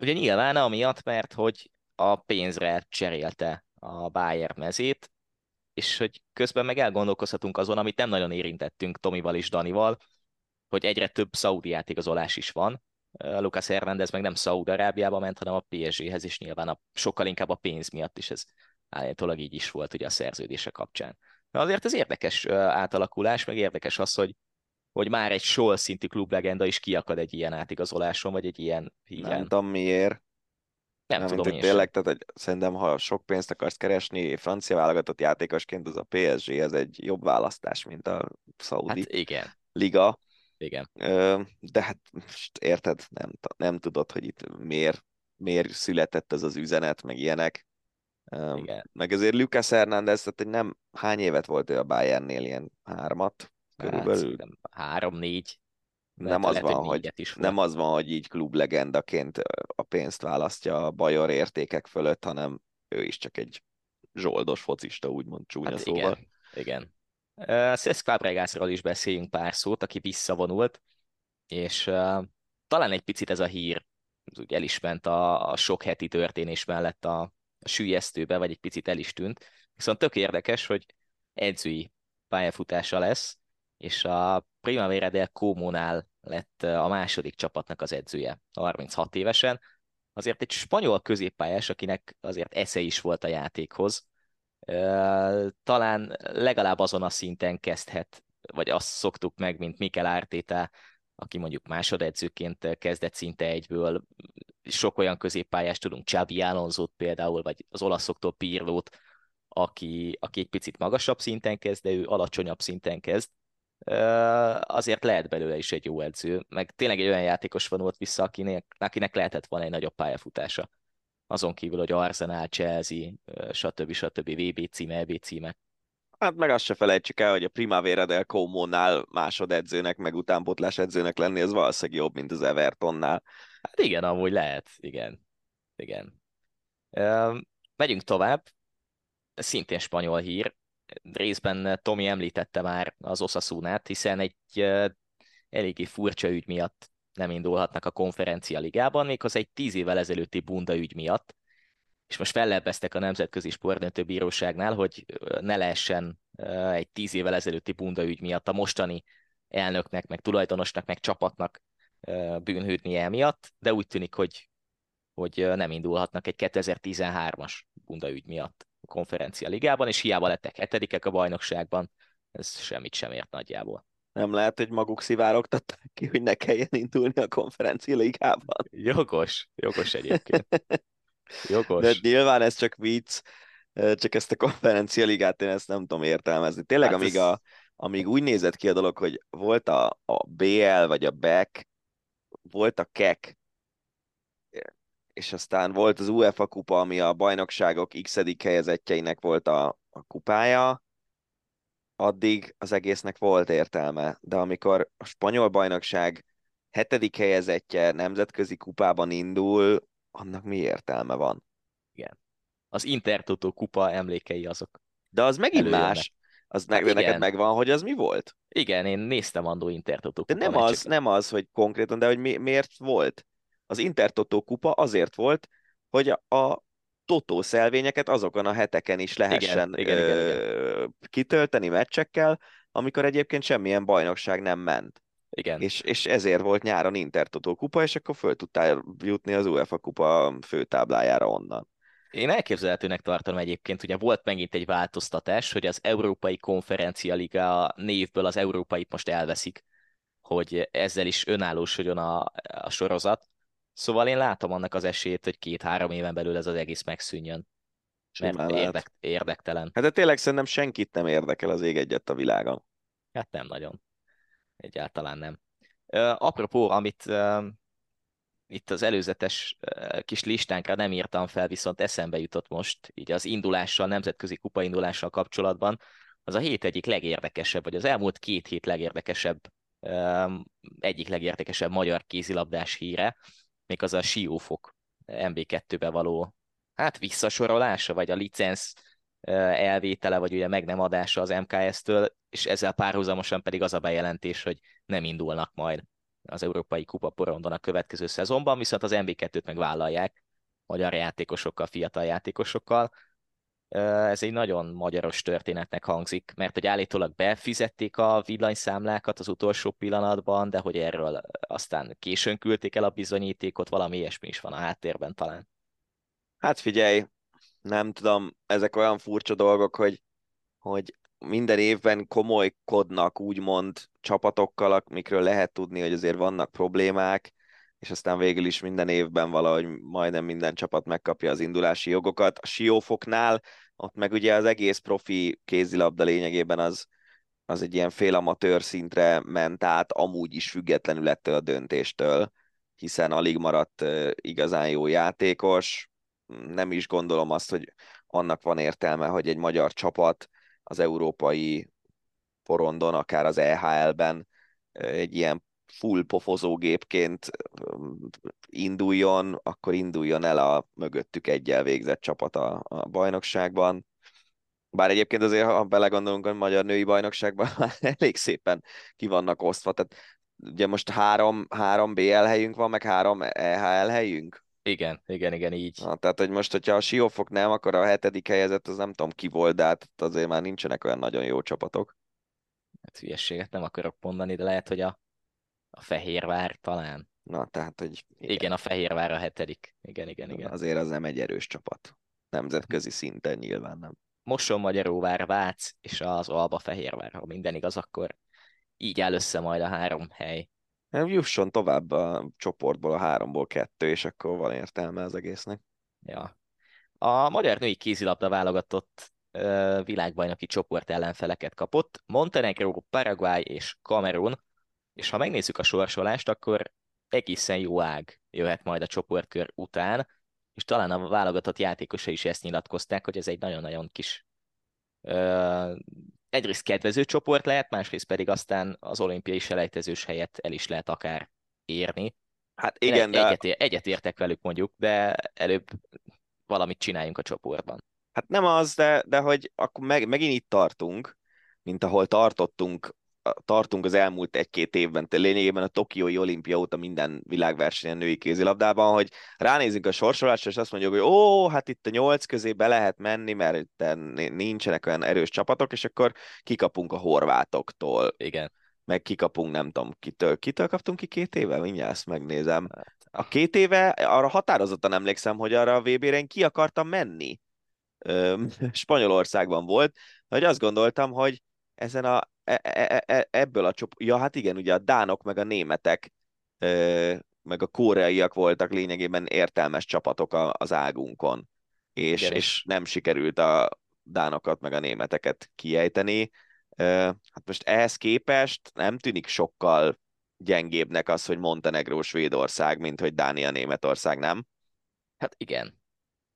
Ugye nyilván amiatt, mert hogy a pénzre cserélte a Bayern mezét, és hogy közben meg elgondolkozhatunk azon, amit nem nagyon érintettünk Tomival és Danival, hogy egyre több szaudi játékozolás is van. Lucas Hernández meg nem Szaúd-Arábiába ment, hanem a PSG-hez, is nyilván a, sokkal inkább a pénz miatt is ez állítólag így is volt ugye a szerződése kapcsán. De azért ez érdekes átalakulás, meg érdekes az, hogy hogy már egy sol szintű klublegenda is kiakad egy ilyen átigazoláson, vagy egy ilyen híren. Nem tudom miért. Nem, nem tudom mint, tényleg, tehát hogy szerintem, ha sok pénzt akarsz keresni, francia válogatott játékosként, az a PSG, ez egy jobb választás, mint a Saudi hát igen. liga. Igen. De hát most érted, nem, nem tudod, hogy itt miért, miért született ez az üzenet, meg ilyenek. Igen. Meg azért Lucas Hernández, tehát hogy nem, hány évet volt ő a Bayernnél, ilyen hármat, körülbelül. Hát, három-négy. Nem az, lehet, van, hogy, is nem az van, hogy így klublegendaként a pénzt választja a bajor értékek fölött, hanem ő is csak egy zsoldos focista, úgymond csúnya hát szóval. Igen, igen. Cesc Fabregasról is beszéljünk pár szót, aki visszavonult, és talán egy picit ez a hír úgy el is ment a, a sok heti történés mellett a, a sülyeztőbe, vagy egy picit el is tűnt. Viszont tök érdekes, hogy edzői pályafutása lesz, és a Primavera del Como-nál lett a második csapatnak az edzője, 36 évesen. Azért egy spanyol középpályás, akinek azért esze is volt a játékhoz, talán legalább azon a szinten kezdhet, vagy azt szoktuk meg, mint Mikel Ártéta, aki mondjuk másodedzőként kezdett szinte egyből. Sok olyan középpályást tudunk, Csabi Alonso például, vagy az olaszoktól Pirlót, aki, aki egy picit magasabb szinten kezd, de ő alacsonyabb szinten kezd, azért lehet belőle is egy jó edző, meg tényleg egy olyan játékos van ott vissza, akinek, akinek lehetett volna egy nagyobb pályafutása. Azon kívül, hogy Arsenal, Chelsea, stb. stb. VB címe, EB címe. Hát meg azt se felejtsük el, hogy a Primavera del Como-nál másodedzőnek, meg utánpotlás edzőnek lenni, ez valószínűleg jobb, mint az Evertonnál. Hát igen, amúgy lehet, igen. Igen. Megyünk tovább. Szintén spanyol hír részben Tomi említette már az Osasunát, hiszen egy eléggé furcsa ügy miatt nem indulhatnak a konferencia ligában, méghozzá egy tíz évvel ezelőtti bunda ügy miatt, és most fellebbeztek a Nemzetközi Sportdöntő Bíróságnál, hogy ne lehessen egy tíz évvel ezelőtti bunda ügy miatt a mostani elnöknek, meg tulajdonosnak, meg csapatnak bűnhődni emiatt, de úgy tűnik, hogy, hogy nem indulhatnak egy 2013-as bunda ügy miatt konferencia ligában, és hiába lettek hetedikek a bajnokságban, ez semmit sem ért nagyjából. Nem lehet, hogy maguk szivárogtatták ki, hogy ne kelljen indulni a konferencia ligában. Jogos, jogos egyébként. Jogos. De nyilván ez csak vicc, csak ezt a konferencia ligát én ezt nem tudom értelmezni. Tényleg, hát amíg, ez... a, amíg úgy nézett ki a dolog, hogy volt a, a BL vagy a BEC, volt a KEK, és aztán volt az UEFA kupa, ami a bajnokságok x helyezettjeinek volt a, a kupája, addig az egésznek volt értelme. De amikor a spanyol bajnokság hetedik helyezettje nemzetközi kupában indul, annak mi értelme van? Igen. Az Intertoto kupa emlékei azok. De az megint Előjönnek. más. Az hát meg, neked megvan, hogy az mi volt? Igen, én néztem andó Intertoto kupa De nem az, nem az, hogy konkrétan, de hogy mi, miért volt? Az Intertotó kupa azért volt, hogy a, a totó szelvényeket azokon a heteken is lehessen igen, ö, igen, igen, igen. kitölteni meccsekkel, amikor egyébként semmilyen bajnokság nem ment. Igen. És, és ezért volt nyáron Intertotó kupa, és akkor föl tudtál jutni az UEFA kupa főtáblájára onnan. Én elképzelhetőnek tartom egyébként, ugye volt megint egy változtatás, hogy az Európai Konferencia Liga névből az európait most elveszik, hogy ezzel is önállósodjon a, a sorozat, Szóval én látom annak az esélyét, hogy két-három éven belül ez az egész megszűnjön. Mert érdek, érdektelen. Hát de tényleg szerintem senkit nem érdekel az ég egyet a világon. Hát nem nagyon. Egyáltalán nem. Uh, apropó, amit uh, itt az előzetes uh, kis listánkra nem írtam fel, viszont eszembe jutott most, így az indulással, nemzetközi kupa indulással kapcsolatban, az a hét egyik legérdekesebb, vagy az elmúlt két hét legérdekesebb, um, egyik legérdekesebb magyar kézilabdás híre, még az a Siófok MB2-be való hát visszasorolása, vagy a licensz elvétele, vagy ugye meg nem adása az MKS-től, és ezzel párhuzamosan pedig az a bejelentés, hogy nem indulnak majd az Európai Kupa porondon a következő szezonban, viszont az MB2-t meg vállalják magyar játékosokkal, fiatal játékosokkal, ez egy nagyon magyaros történetnek hangzik, mert hogy állítólag befizették a villanyszámlákat az utolsó pillanatban, de hogy erről aztán későn küldték el a bizonyítékot, valami ilyesmi is van a háttérben talán. Hát figyelj, nem tudom, ezek olyan furcsa dolgok, hogy, hogy minden évben komolykodnak úgymond csapatokkal, amikről lehet tudni, hogy azért vannak problémák, és aztán végül is minden évben valahogy majdnem minden csapat megkapja az indulási jogokat. A Siófoknál ott meg ugye az egész profi kézilabda lényegében az, az egy ilyen félamatőr szintre ment át, amúgy is függetlenül ettől a döntéstől, hiszen alig maradt igazán jó játékos. Nem is gondolom azt, hogy annak van értelme, hogy egy magyar csapat az európai porondon, akár az EHL-ben egy ilyen full pofozógépként induljon, akkor induljon el a mögöttük egyel végzett csapat a, a bajnokságban. Bár egyébként azért, ha belegondolunk a magyar női bajnokságban, elég szépen ki vannak osztva. Tehát ugye most három, három BL helyünk van, meg három EHL helyünk. Igen, igen, igen, így. Na, tehát, hogy most, hogyha a Siófok nem, akkor a hetedik helyezett, az nem tudom ki volt, de hát azért már nincsenek olyan nagyon jó csapatok. Hát hülyességet nem akarok mondani, de lehet, hogy a, a Fehérvár talán. Na, tehát, hogy... Igen, igen a Fehérvár a hetedik. Igen, igen, igen. Azért az nem egy erős csapat. Nemzetközi szinten nyilván nem. Moson Magyaróvár, Vác és az Alba Fehérvár, ha minden igaz, akkor így áll össze majd a három hely. Nem jusson tovább a csoportból a háromból kettő, és akkor van értelme az egésznek. Ja. A magyar női kézilabda válogatott világbajnoki csoport ellenfeleket kapott, Montenegro, Paraguay és Kamerun, és ha megnézzük a sorsolást, akkor egészen jó ág jöhet majd a csoportkör után, és talán a válogatott játékosa is ezt nyilatkozták, hogy ez egy nagyon-nagyon kis uh, egyrészt kedvező csoport lehet, másrészt pedig aztán az olimpiai selejtezős helyet el is lehet akár érni. Hát igen, de... Egyet, egyet értek velük mondjuk, de előbb valamit csináljunk a csoportban. Hát nem az, de, de hogy akkor meg, megint itt tartunk, mint ahol tartottunk tartunk az elmúlt egy-két évben, lényegében a Tokiói olimpia óta minden világversenyen női kézilabdában, hogy ránézünk a sorsolásra, és azt mondjuk, hogy ó, hát itt a nyolc közé be lehet menni, mert itt nincsenek olyan erős csapatok, és akkor kikapunk a horvátoktól. Igen. Meg kikapunk, nem tudom, kitől, kitől kaptunk ki két éve? Mindjárt ezt megnézem. Hát, a két éve, arra határozottan emlékszem, hogy arra a VB-re én ki akartam menni. Spanyolországban volt, hogy azt gondoltam, hogy ezen a ebből a csoport, ja hát igen, ugye a dánok meg a németek, meg a koreaiak voltak lényegében értelmes csapatok az águnkon, és, igen, és nem sikerült a dánokat meg a németeket kiejteni. Hát most ehhez képest nem tűnik sokkal gyengébbnek az, hogy Montenegró Svédország, mint hogy Dánia Németország, nem? Hát igen.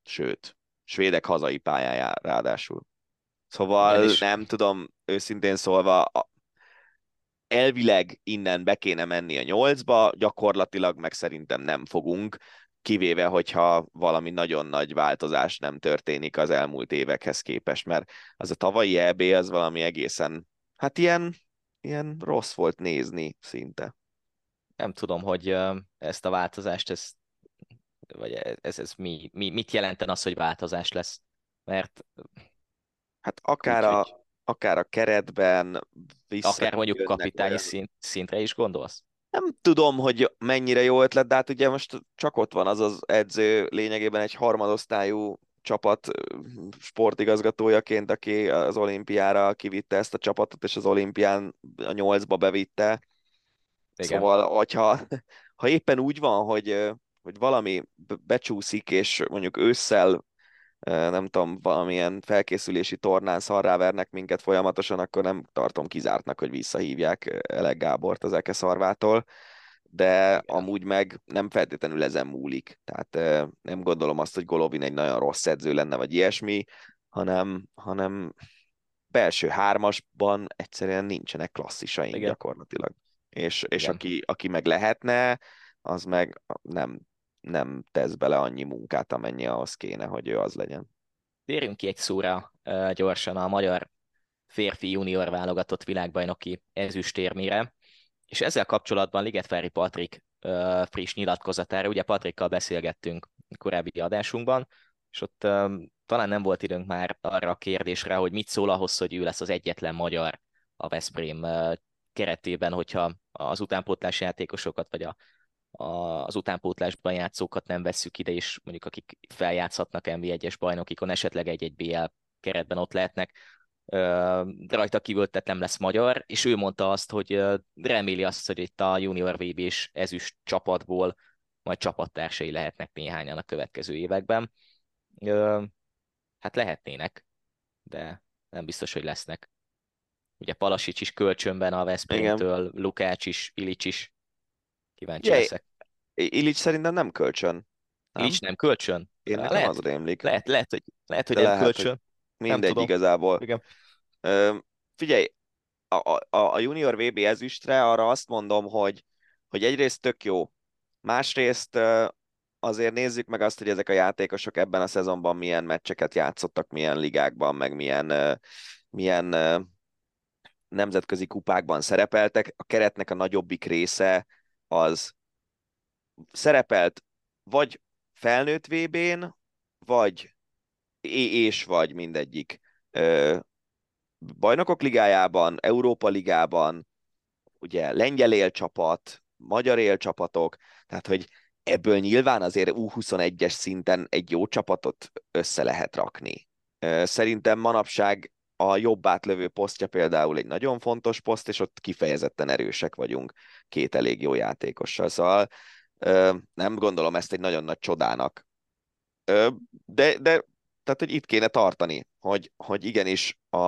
Sőt, svédek hazai pályájá ráadásul. Szóval nem tudom, őszintén szólva, elvileg innen be kéne menni a nyolcba, gyakorlatilag meg szerintem nem fogunk, kivéve, hogyha valami nagyon nagy változás nem történik az elmúlt évekhez képest, mert az a tavalyi EB az valami egészen, hát ilyen, ilyen rossz volt nézni szinte. Nem tudom, hogy ezt a változást, ez, vagy ez, ez mi, mi, mit jelenten az, hogy változás lesz, mert Hát akár, a, akár a keretben vissza. Akár mondjuk kapitányi olyan... szint, szintre is gondolsz? Nem tudom, hogy mennyire jó ötlet, de hát ugye most csak ott van az az edző lényegében egy harmadosztályú csapat sportigazgatójaként, aki az olimpiára kivitte ezt a csapatot, és az olimpián a nyolcba bevitte. Igen. Szóval, hogyha ha éppen úgy van, hogy, hogy valami becsúszik, és mondjuk ősszel nem tudom, valamilyen felkészülési tornán szarrávernek minket folyamatosan, akkor nem tartom kizártnak, hogy visszahívják Elek Gábort az Eke szarvától, de amúgy meg nem feltétlenül ezen múlik. Tehát nem gondolom azt, hogy Golovin egy nagyon rossz edző lenne, vagy ilyesmi, hanem, hanem belső hármasban egyszerűen nincsenek klasszisaink Igen. gyakorlatilag. És, és aki, aki meg lehetne, az meg nem nem tesz bele annyi munkát, amennyi ahhoz kéne, hogy ő az legyen. Térjünk ki egy szóra uh, gyorsan a magyar férfi junior válogatott világbajnoki ezüstérmére, és ezzel kapcsolatban Ligetvári Patrik friss nyilatkozatára, ugye Patrikkal beszélgettünk korábbi adásunkban, és ott talán nem volt időnk már arra a kérdésre, hogy mit szól ahhoz, hogy ő lesz az egyetlen magyar a Veszprém keretében, hogyha az utánpótlás játékosokat, vagy a az utánpótlásban játszókat nem vesszük ide, és mondjuk akik feljátszhatnak NB1-es bajnokikon, esetleg egy-egy BL keretben ott lehetnek, rajta kívül tehát nem lesz magyar, és ő mondta azt, hogy reméli azt, hogy itt a junior vb és ezüst csapatból majd csapattársai lehetnek néhányan a következő években. Hát lehetnének, de nem biztos, hogy lesznek. Ugye Palasics is kölcsönben a Veszprémtől, Lukács is, Ilics is Kíváncsi Jaj, leszek. Illich szerintem nem kölcsön. Nem? Illich nem kölcsön? Én nekem lehet, az rémlik. Lehet, lehet, hogy, lehet, hogy nem lehet, kölcsön. Hogy mindegy nem igazából. Igen. Ö, figyelj, a, a, a junior VB ezüstre arra azt mondom, hogy, hogy egyrészt tök jó, másrészt azért nézzük meg azt, hogy ezek a játékosok ebben a szezonban milyen meccseket játszottak, milyen ligákban, meg milyen, milyen nemzetközi kupákban szerepeltek. A keretnek a nagyobbik része az szerepelt vagy felnőtt VB-n, vagy és vagy mindegyik bajnokok ligájában, Európa ligában, ugye lengyel élcsapat, magyar élcsapatok, tehát hogy ebből nyilván azért U21-es szinten egy jó csapatot össze lehet rakni. Szerintem manapság a jobb átlövő posztja például egy nagyon fontos poszt, és ott kifejezetten erősek vagyunk két elég jó játékossal. Szóval nem gondolom ezt egy nagyon nagy csodának. De, de tehát, hogy itt kéne tartani, hogy, hogy igenis a,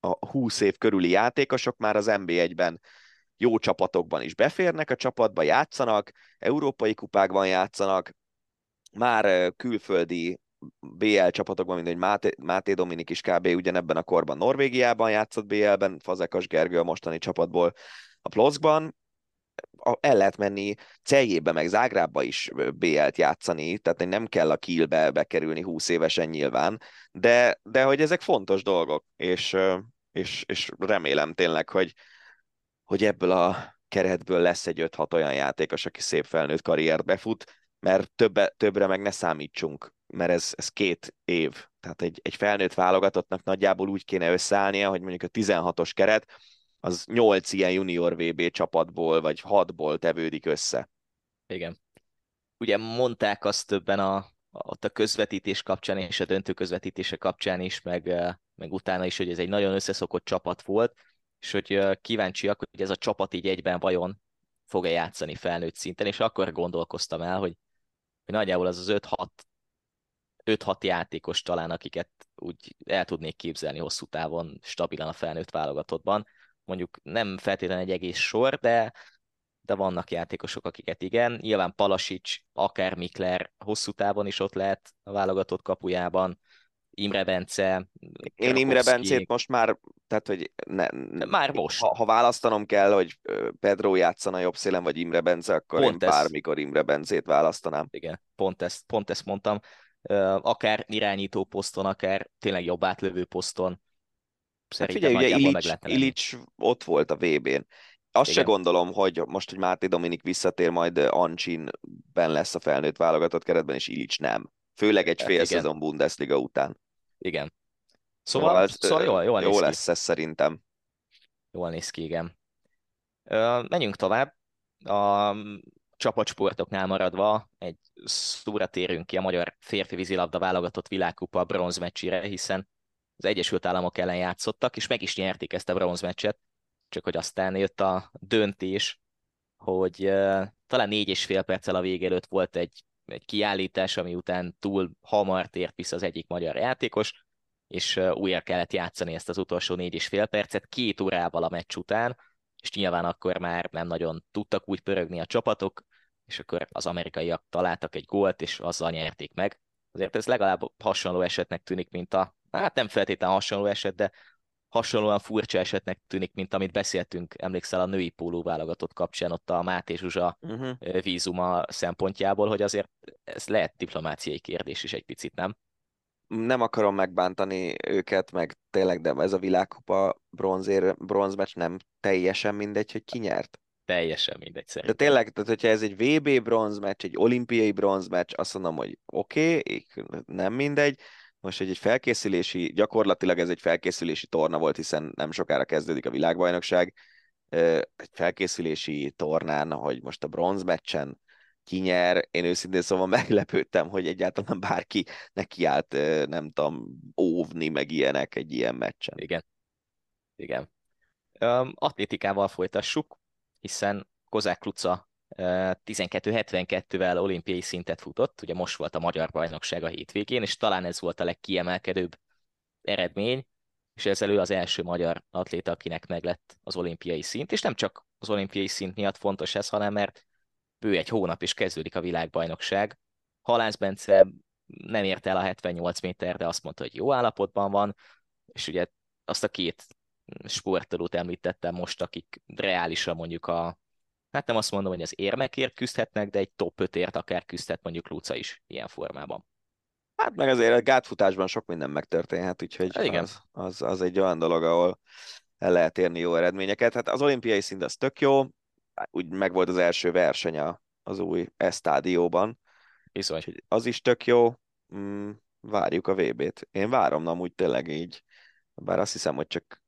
a 20 év körüli játékosok már az NB1-ben jó csapatokban is beférnek a csapatba, játszanak, európai kupákban játszanak, már külföldi BL csapatokban, mint egy Máté, Máté Dominik is kb. ugyanebben a korban Norvégiában játszott BL-ben, Fazekas Gergő a mostani csapatból a Plockban, el lehet menni Celjébe, meg Zágrába is BL-t játszani, tehát nem kell a Kielbe bekerülni 20 évesen nyilván, de, de hogy ezek fontos dolgok, és, és, és remélem tényleg, hogy, hogy ebből a keretből lesz egy 5-6 olyan játékos, aki szép felnőtt karriert befut, mert többe, többre meg ne számítsunk, mert ez, ez két év. Tehát egy, egy felnőtt válogatottnak nagyjából úgy kéne összeállnia, hogy mondjuk a 16-os keret, az 8 ilyen junior VB csapatból, vagy 6-ból tevődik össze. Igen. Ugye mondták azt többen a, ott a közvetítés kapcsán és a döntő közvetítése kapcsán is, meg, meg utána is, hogy ez egy nagyon összeszokott csapat volt, és hogy kíváncsiak, hogy ez a csapat így egyben vajon fog-e játszani felnőtt szinten, és akkor gondolkoztam el, hogy nagyjából az az 5-6 5-6 játékos talán, akiket úgy el tudnék képzelni hosszú távon stabilan a felnőtt válogatottban. Mondjuk nem feltétlenül egy egész sor, de, de vannak játékosok, akiket igen. Nyilván Palasics, akár Mikler hosszú távon is ott lehet a válogatott kapujában. Imre Bence. Én Imre Bencét most már, tehát hogy ne, már most. Ha, ha választanom kell, hogy Pedro játszana jobb szélen, vagy Imre Bence, akkor pont én ez... bármikor Imre Bencét választanám. Igen, pont ezt, pont ezt mondtam. Akár irányító poszton, akár tényleg jobb átlövő poszton. Szerintem hát figyelj, ugye Illich, Illich ott volt a VB-n. Azt Igen. se gondolom, hogy most, hogy Máté Dominik visszatér, majd Ancsinben lesz a felnőtt válogatott keretben, és Illich nem. Főleg egy hát fél Igen. szezon Bundesliga után. Igen. Szóval, szóval, ez, szóval jól, jól jó lesz ki. ez szerintem. Jól néz ki, igen. Ö, menjünk tovább. A csapatsportoknál maradva egy szóra térünk ki a magyar férfi vízilabda válogatott világkupa bronzmeccsire, hiszen az Egyesült Államok ellen játszottak, és meg is nyerték ezt a bronzmeccset, csak hogy aztán jött a döntés, hogy uh, talán négy és fél perccel a vége előtt volt egy, egy kiállítás, ami után túl hamar tért vissza az egyik magyar játékos, és újra kellett játszani ezt az utolsó négy és fél percet két órával a meccs után, és nyilván akkor már nem nagyon tudtak úgy pörögni a csapatok, és akkor az amerikaiak találtak egy gólt, és azzal nyerték meg. Azért ez legalább hasonló esetnek tűnik, mint a hát nem feltétlenül hasonló eset, de hasonlóan furcsa esetnek tűnik, mint amit beszéltünk, emlékszel a női póló válogatott kapcsán, ott a Máté Zsuzsa uh-huh. vízuma szempontjából, hogy azért ez lehet diplomáciai kérdés is egy picit, nem? Nem akarom megbántani őket, meg tényleg, de ez a világkupa bronzér, bronzmeccs nem teljesen mindegy, hogy ki nyert. Teljesen mindegy szerintem. De tényleg, tehát hogyha ez egy VB bronzmeccs, egy olimpiai bronzmeccs, azt mondom, hogy oké, okay, nem mindegy, most egy, egy felkészülési, gyakorlatilag ez egy felkészülési torna volt, hiszen nem sokára kezdődik a világbajnokság, egy felkészülési tornán, hogy most a bronzmeccsen kinyer, én őszintén szóval meglepődtem, hogy egyáltalán bárki nekiállt, nem tudom, óvni, meg ilyenek egy ilyen meccsen. Igen. Igen. Atlétikával folytassuk, hiszen Kozák Luca 12.72-vel olimpiai szintet futott, ugye most volt a magyar bajnokság a hétvégén, és talán ez volt a legkiemelkedőbb eredmény, és ezzel ő az első magyar atléta, akinek meglett az olimpiai szint, és nem csak az olimpiai szint miatt fontos ez, hanem mert bő egy hónap is kezdődik a világbajnokság. Halász Bence nem ért el a 78 méter, de azt mondta, hogy jó állapotban van, és ugye azt a két sportolót említettem most, akik reálisan mondjuk a hát nem azt mondom, hogy az érmekért küzdhetnek, de egy top 5-ért akár küzdhet mondjuk Luca is ilyen formában. Hát meg azért a gátfutásban sok minden megtörténhet, úgyhogy Igen. Az, az, az egy olyan dolog, ahol el lehet érni jó eredményeket. Hát az olimpiai szint az tök jó, úgy megvolt az első verseny az új esztádióban, Bizony. úgyhogy az is tök jó. Mm, várjuk a VB-t. Én várom, na amúgy tényleg így, bár azt hiszem, hogy csak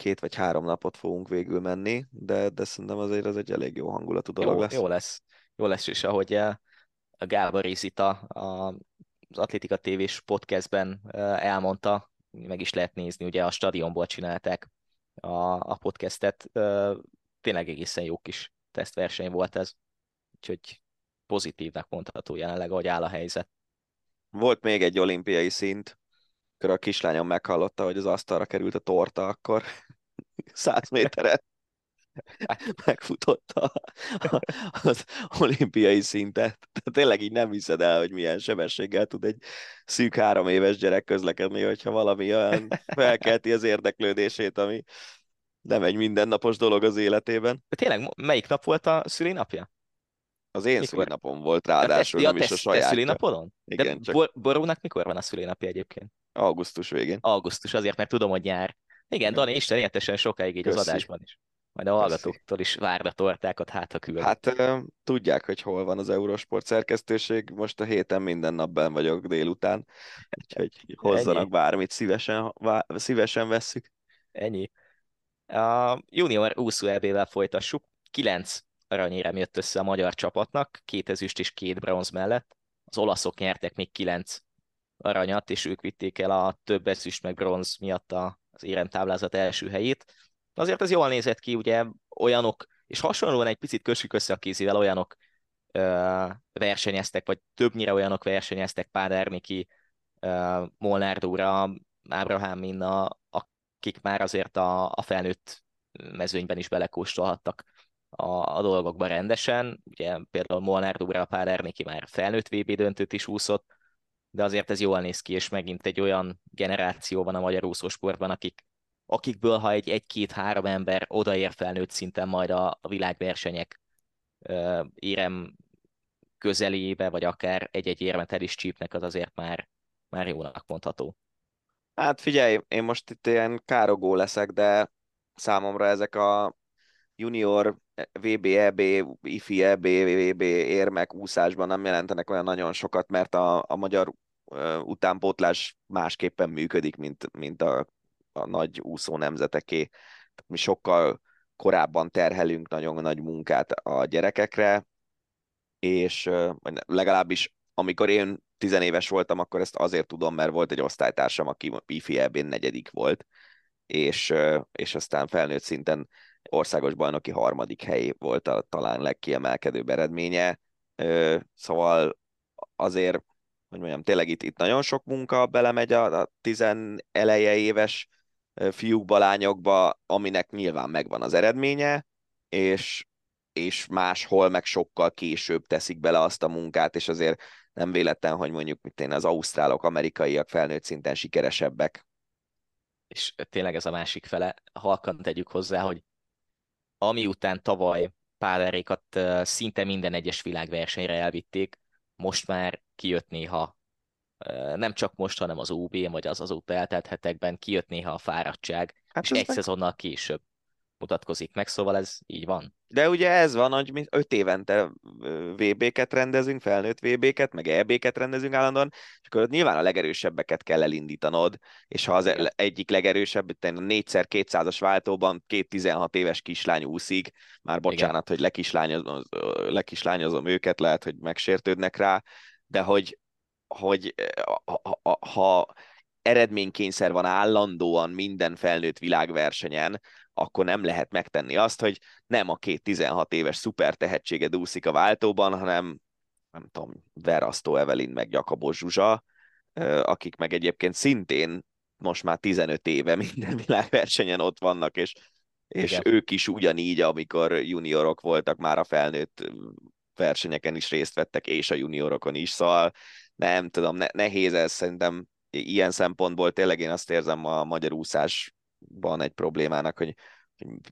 két vagy három napot fogunk végül menni, de, de szerintem azért ez egy elég jó hangulatú dolog Jó, lesz. jó lesz. Jó lesz, és ahogy eh, a Gábor Izita az Atlétika TV-s podcastben eh, elmondta, meg is lehet nézni, ugye a stadionból csinálták a, a podcastet. eh, Tényleg egészen jó kis tesztverseny volt ez, úgyhogy pozitívnak mondható jelenleg, ahogy áll a helyzet. Volt még egy olimpiai szint, akkor a kislányom meghallotta, hogy az asztalra került a torta, akkor 100 méteren megfutotta az olimpiai szintet. Tehát tényleg így nem hiszed el, hogy milyen sebességgel tud egy szűk három éves gyerek közlekedni, hogyha valami olyan felkelti az érdeklődését, ami nem egy mindennapos dolog az életében. Tényleg, melyik nap volt a szülinapja? Az én Mikor? szülinapom volt ráadásul, te, nem ja, is te, a te saját. szülinapodon? Igen, De csak- Bor- Borónak mikor van a szülinapja egyébként? Augusztus végén. Augusztus, azért, mert tudom, hogy nyár. Igen. Dani, Isten értesen sokáig így az Köszi. adásban is. Majd a hallgatóktól is várd a tortákat, hát ha küld. Hát tudják, hogy hol van az Eurosport szerkesztőség, most a héten minden nap benn vagyok délután, úgyhogy hozzanak Ennyi. bármit, szívesen, vá, szívesen vesszük. Ennyi. A junior úszó EB-vel folytassuk. Kilenc aranyérem jött össze a magyar csapatnak, két ezüst és két bronz mellett. Az olaszok nyertek még kilenc aranyat, és ők vitték el a több ezüst meg bronz miatt a- az éremtáblázat első helyét. Azért ez jól nézett ki, ugye olyanok, és hasonlóan egy picit kössük össze a kézivel, olyanok ö, versenyeztek, vagy többnyire olyanok versenyeztek, Pádár Miki, ö, Molnár Dóra, Ábrahám Minna, akik már azért a, a felnőtt mezőnyben is belekóstolhattak a, a dolgokba rendesen. Ugye például Molnár Dóra, Pádár Miki már felnőtt VB döntőt is úszott, de azért ez jól néz ki, és megint egy olyan generáció van a magyar úszósportban, akik, akikből, ha egy egy-két-három ember odaér felnőtt szinten majd a, a világversenyek ö, érem közelébe, vagy akár egy-egy érmet el is csípnek, az azért már, már jónak mondható. Hát figyelj, én most itt ilyen károgó leszek, de számomra ezek a junior VB, EB, IFI, EB, VB érmek úszásban nem jelentenek olyan nagyon sokat, mert a, a magyar utánpótlás másképpen működik, mint, mint a, a nagy úszó nemzeteké. Mi sokkal korábban terhelünk nagyon nagy munkát a gyerekekre, és legalábbis amikor én tizenéves voltam, akkor ezt azért tudom, mert volt egy osztálytársam, aki IFI EB-n negyedik volt, és, és aztán felnőtt szinten országos bajnoki harmadik hely volt a talán legkiemelkedőbb eredménye. Szóval azért, hogy mondjam, tényleg itt, itt nagyon sok munka belemegy a, a tizen eleje éves fiúkba, lányokba, aminek nyilván megvan az eredménye, és, és máshol meg sokkal később teszik bele azt a munkát, és azért nem véletlen, hogy mondjuk mit én, az ausztrálok, amerikaiak felnőtt szinten sikeresebbek. És tényleg ez a másik fele, halkan tegyük hozzá, hogy ami után tavaly Pálerékat ö, szinte minden egyes világversenyre elvitték, most már kijött néha, nem csak most, hanem az OB-n, vagy az azóta eltelt hetekben kijött néha a fáradtság, Hát és egy meg- szezonnal később mutatkozik meg, szóval ez így van. De ugye ez van, hogy mi öt évente VB-ket rendezünk, felnőtt VB-ket, meg EB-ket rendezünk állandóan, és akkor ott nyilván a legerősebbeket kell elindítanod, és ha az Igen. egyik legerősebb, a négyszer 200-as váltóban két 16 éves kislány úszik, már bocsánat, hogy lekislányozom, lekislányozom őket, lehet, hogy megsértődnek rá, de hogy, hogy ha, ha, ha eredménykényszer van állandóan minden felnőtt világversenyen, akkor nem lehet megtenni azt, hogy nem a két 16 éves szuper tehetséged úszik a váltóban, hanem nem tudom, Verasztó Evelin meg Jakabos Zsuzsa, akik meg egyébként szintén most már 15 éve minden világversenyen ott vannak, és, és Igen. ők is ugyanígy, amikor juniorok voltak, már a felnőtt versenyeken is részt vettek, és a juniorokon is, szóval nem tudom, ne, nehéz ez szerintem ilyen szempontból tényleg én azt érzem a magyar úszásban egy problémának, hogy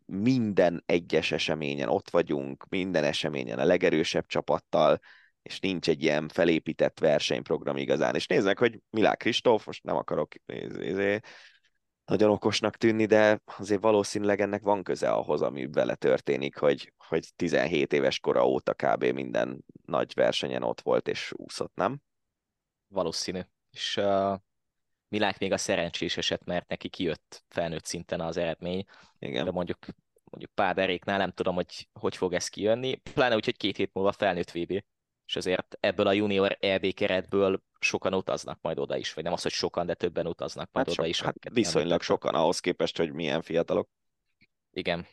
minden egyes eseményen ott vagyunk, minden eseményen a legerősebb csapattal, és nincs egy ilyen felépített versenyprogram igazán. És néznek, hogy Milák Kristóf, most nem akarok izé, nagyon okosnak tűnni, de azért valószínűleg ennek van köze ahhoz, ami vele történik, hogy, hogy 17 éves kora óta kb. minden nagy versenyen ott volt és úszott, nem? Valószínű. És uh, Milák még a szerencsés eset, mert neki kijött felnőtt szinten az eredmény, Igen. de mondjuk mondjuk Páderéknál nem tudom, hogy hogy fog ez kijönni, pláne úgy, hogy két hét múlva felnőtt VB, és azért ebből a junior EB keretből sokan utaznak majd oda is, vagy nem az, hogy sokan, de többen utaznak majd Hát, oda so, is. hát viszonylag sokan ahhoz képest, hogy milyen fiatalok. Igen.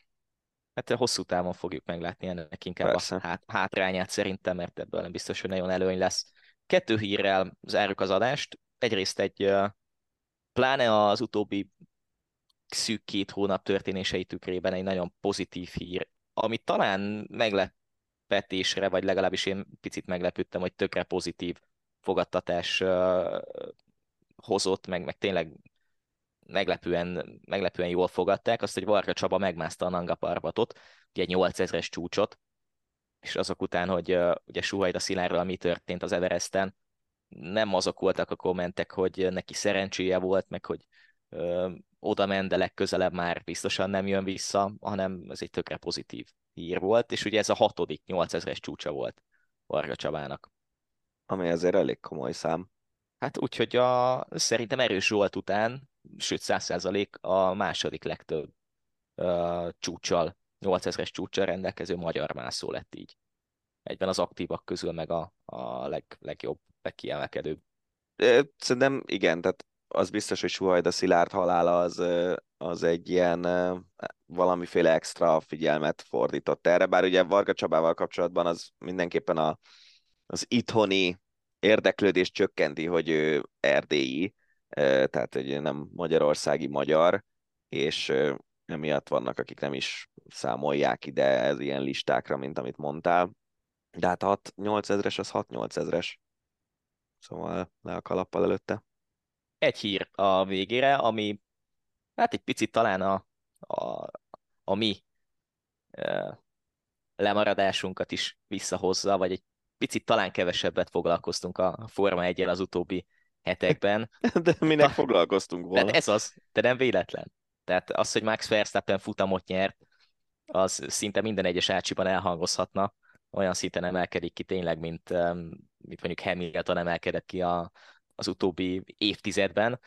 Hát hosszú távon fogjuk meglátni ennek inkább Persze. a hát, hátrányát szerintem, mert ebből nem biztos, hogy nagyon előny lesz. Kettő hírrel zárjuk az adást. Egyrészt egy, pláne az utóbbi szűk két hónap történései tükrében egy nagyon pozitív hír, ami talán meglepetésre, vagy legalábbis én picit meglepődtem, hogy tökre pozitív fogadtatás ö, hozott, meg, meg tényleg meglepően, meglepően jól fogadták, azt, hogy Varga Csaba megmászta a Nanga Parbatot, ugye egy 8000-es csúcsot, és azok után, hogy uh, ugye Suhajda Szilárral mi történt az Everesten, nem azok voltak a kommentek, hogy neki szerencséje volt, meg hogy uh, oda ment, de legközelebb már biztosan nem jön vissza, hanem ez egy tökre pozitív hír volt, és ugye ez a hatodik 8000-es csúcsa volt Varga Csabának. Ami azért elég komoly szám. Hát úgyhogy a, szerintem Erős Zsolt után, sőt 100% a második legtöbb uh, csúcsal, 8000-es csúcsal rendelkező magyar mászó lett így. Egyben az aktívak közül meg a, a leg, legjobb, legkiemelkedőbb. Szerintem igen, tehát az biztos, hogy Suhajda Szilárd halála az, az egy ilyen valamiféle extra figyelmet fordított erre, bár ugye Varga Csabával kapcsolatban az mindenképpen a, az itthoni érdeklődés csökkenti, hogy ő erdélyi, tehát hogy nem magyarországi magyar, és emiatt vannak, akik nem is számolják ide ez ilyen listákra, mint amit mondtál. De hát a 6-8 ezres az 6-8 ezres. Szóval le a kalappal előtte. Egy hír a végére, ami hát egy picit talán a, a, a mi uh, lemaradásunkat is visszahozza, vagy egy picit talán kevesebbet foglalkoztunk a Forma 1 az utóbbi hetekben. De minek Ha- foglalkoztunk volna? Tehát ez az, de nem véletlen. Tehát az, hogy Max Verstappen futamot nyert, az szinte minden egyes ácsiban elhangozhatna, olyan szinten emelkedik ki tényleg, mint, mint mondjuk Hamilton emelkedett ki a, az utóbbi évtizedben.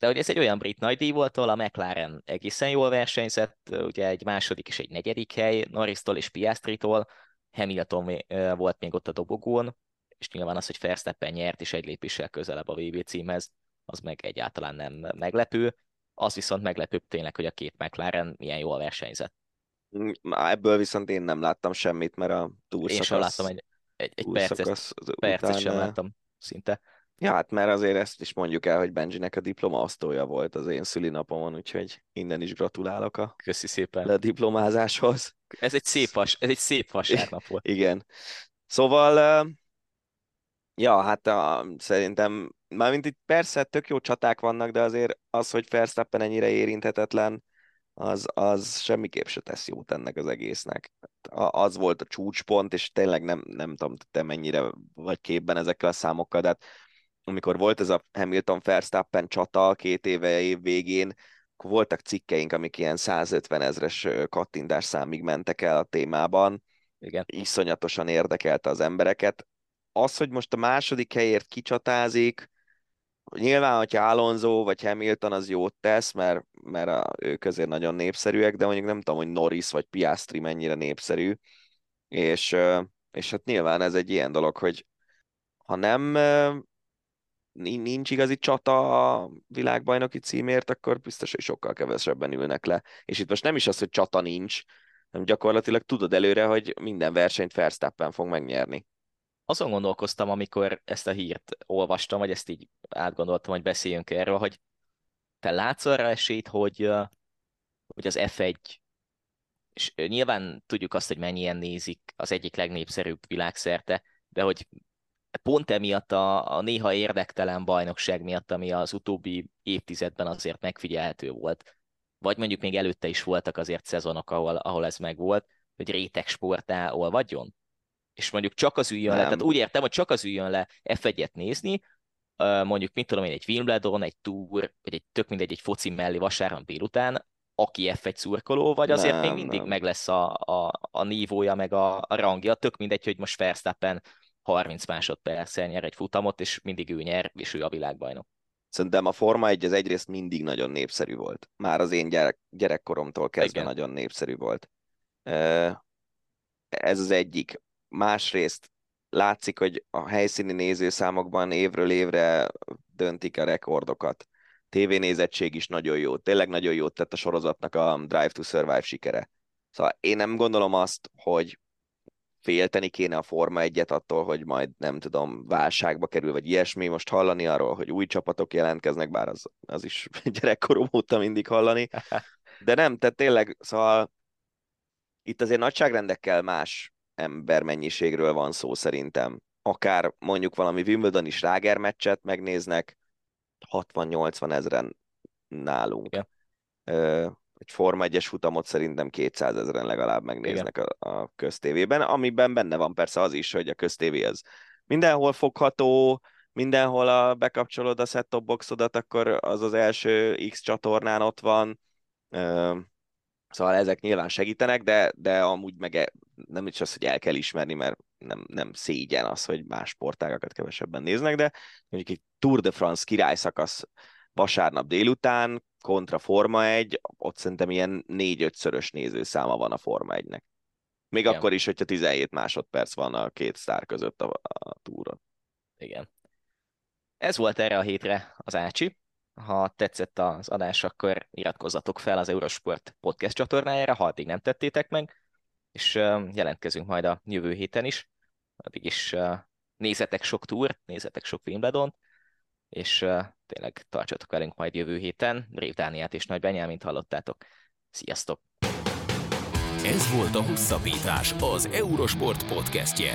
De hogy ez egy olyan brit nagydíj volt, ahol a McLaren egészen jól versenyzett, ugye egy második és egy negyedik hely, Norris-tól és Piastri-tól, Hamilton mi- ö, volt még ott a dobogón, és nyilván az, hogy Verstappen nyert, és egy lépéssel közelebb a VB címhez, az meg egyáltalán nem meglepő. Az viszont meglepőbb tényleg, hogy a két McLaren milyen jól versenyzett. Ebből viszont én nem láttam semmit, mert a Én túlszakasz, sem láttam egy, egy, egy percet, túlszakasz percet sem láttam szinte. Ja, hát mert azért ezt is mondjuk el, hogy Benjinek a diplomaosztója volt az én szülinapomon, úgyhogy innen is gratulálok a Köszi szépen. lediplomázáshoz. Ez egy szép, vas, ez egy szép vasárnap volt. Igen. Szóval, ja, hát a, szerintem, mármint itt persze tök jó csaták vannak, de azért az, hogy Verstappen ennyire érinthetetlen, az, az semmiképp se tesz jót ennek az egésznek. Az volt a csúcspont, és tényleg nem, nem tudom, te mennyire vagy képben ezekkel a számokkal, de hát amikor volt ez a Hamilton-Verstappen csata két éve év végén, akkor voltak cikkeink, amik ilyen 150 ezres kattintás számig mentek el a témában, Igen. iszonyatosan érdekelte az embereket. Az, hogy most a második helyért kicsatázik, nyilván, hogyha Alonso vagy Hamilton az jót tesz, mert, mert a, ők azért nagyon népszerűek, de mondjuk nem tudom, hogy Norris vagy Piastri mennyire népszerű, és, és hát nyilván ez egy ilyen dolog, hogy ha nem nincs igazi csata a világbajnoki címért, akkor biztos, hogy sokkal kevesebben ülnek le. És itt most nem is az, hogy csata nincs, hanem gyakorlatilag tudod előre, hogy minden versenyt Verstappen fog megnyerni. Azon gondolkoztam, amikor ezt a hírt olvastam, vagy ezt így átgondoltam, hogy beszéljünk erről, hogy te látsz arra esélyt, hogy, hogy az F1, és nyilván tudjuk azt, hogy mennyien nézik az egyik legnépszerűbb világszerte, de hogy pont emiatt a, a néha érdektelen bajnokság miatt, ami az utóbbi évtizedben azért megfigyelhető volt, vagy mondjuk még előtte is voltak azért szezonok, ahol, ahol ez megvolt, hogy réteg sportá olvadjon? És mondjuk csak az üljön nem. le, tehát úgy értem, hogy csak az üljön le F1-et nézni, mondjuk mit tudom én, egy Wimbledon, egy Tour, vagy egy tök mindegy, egy foci mellé vasárnap délután, aki F1 szurkoló, vagy azért nem, még mindig nem. meg lesz a, a, a nívója, meg a, a rangja, tök mindegy, hogy most Verstappen 30 másodperccel nyer egy futamot, és mindig ő nyer, és ő a világbajnok. Szerintem a Forma 1 az egyrészt mindig nagyon népszerű volt. Már az én gyerek, gyerekkoromtól kezdve Igen. nagyon népszerű volt. Ez az egyik. Másrészt látszik, hogy a helyszíni nézőszámokban évről évre döntik a rekordokat. TV-nézettség is nagyon jó. Tényleg nagyon jót tett a sorozatnak a Drive to Survive sikere. Szóval én nem gondolom azt, hogy félteni kéne a Forma egyet attól, hogy majd nem tudom, válságba kerül, vagy ilyesmi. Most hallani arról, hogy új csapatok jelentkeznek, bár az, az is gyerekkorom óta mindig hallani. De nem, tehát tényleg, szóval itt azért nagyságrendekkel más embermennyiségről van szó szerintem. Akár mondjuk valami Wimbledon is Ráger meccset megnéznek, 60-80 ezeren nálunk. Yeah egy Forma 1-es futamot szerintem 200 ezeren legalább megnéznek a, a köztévében, amiben benne van persze az is, hogy a köztévé az mindenhol fogható, mindenhol a, bekapcsolod a set-top boxodat, akkor az az első X csatornán ott van, szóval ezek nyilván segítenek, de, de amúgy meg e, nem is az, hogy el kell ismerni, mert nem, nem szégyen az, hogy más sportágakat kevesebben néznek, de mondjuk egy Tour de France királyszakasz vasárnap délután, kontra Forma 1, ott szerintem ilyen négy-ötszörös nézőszáma van a Forma 1-nek. Még Igen. akkor is, hogyha 17 másodperc van a két sztár között a, a túron. Igen. Ez volt erre a hétre az Ácsi. Ha tetszett az adás, akkor iratkozzatok fel az Eurosport podcast csatornájára, ha addig nem tettétek meg, és jelentkezünk majd a jövő héten is. Addig is nézzetek sok túr, nézzetek sok Wimbledon, és tényleg tartsatok velünk majd jövő héten. Rév Dániát és Nagy Benyámint hallottátok. Sziasztok! Ez volt a Hosszabbítás, az Eurosport podcastje.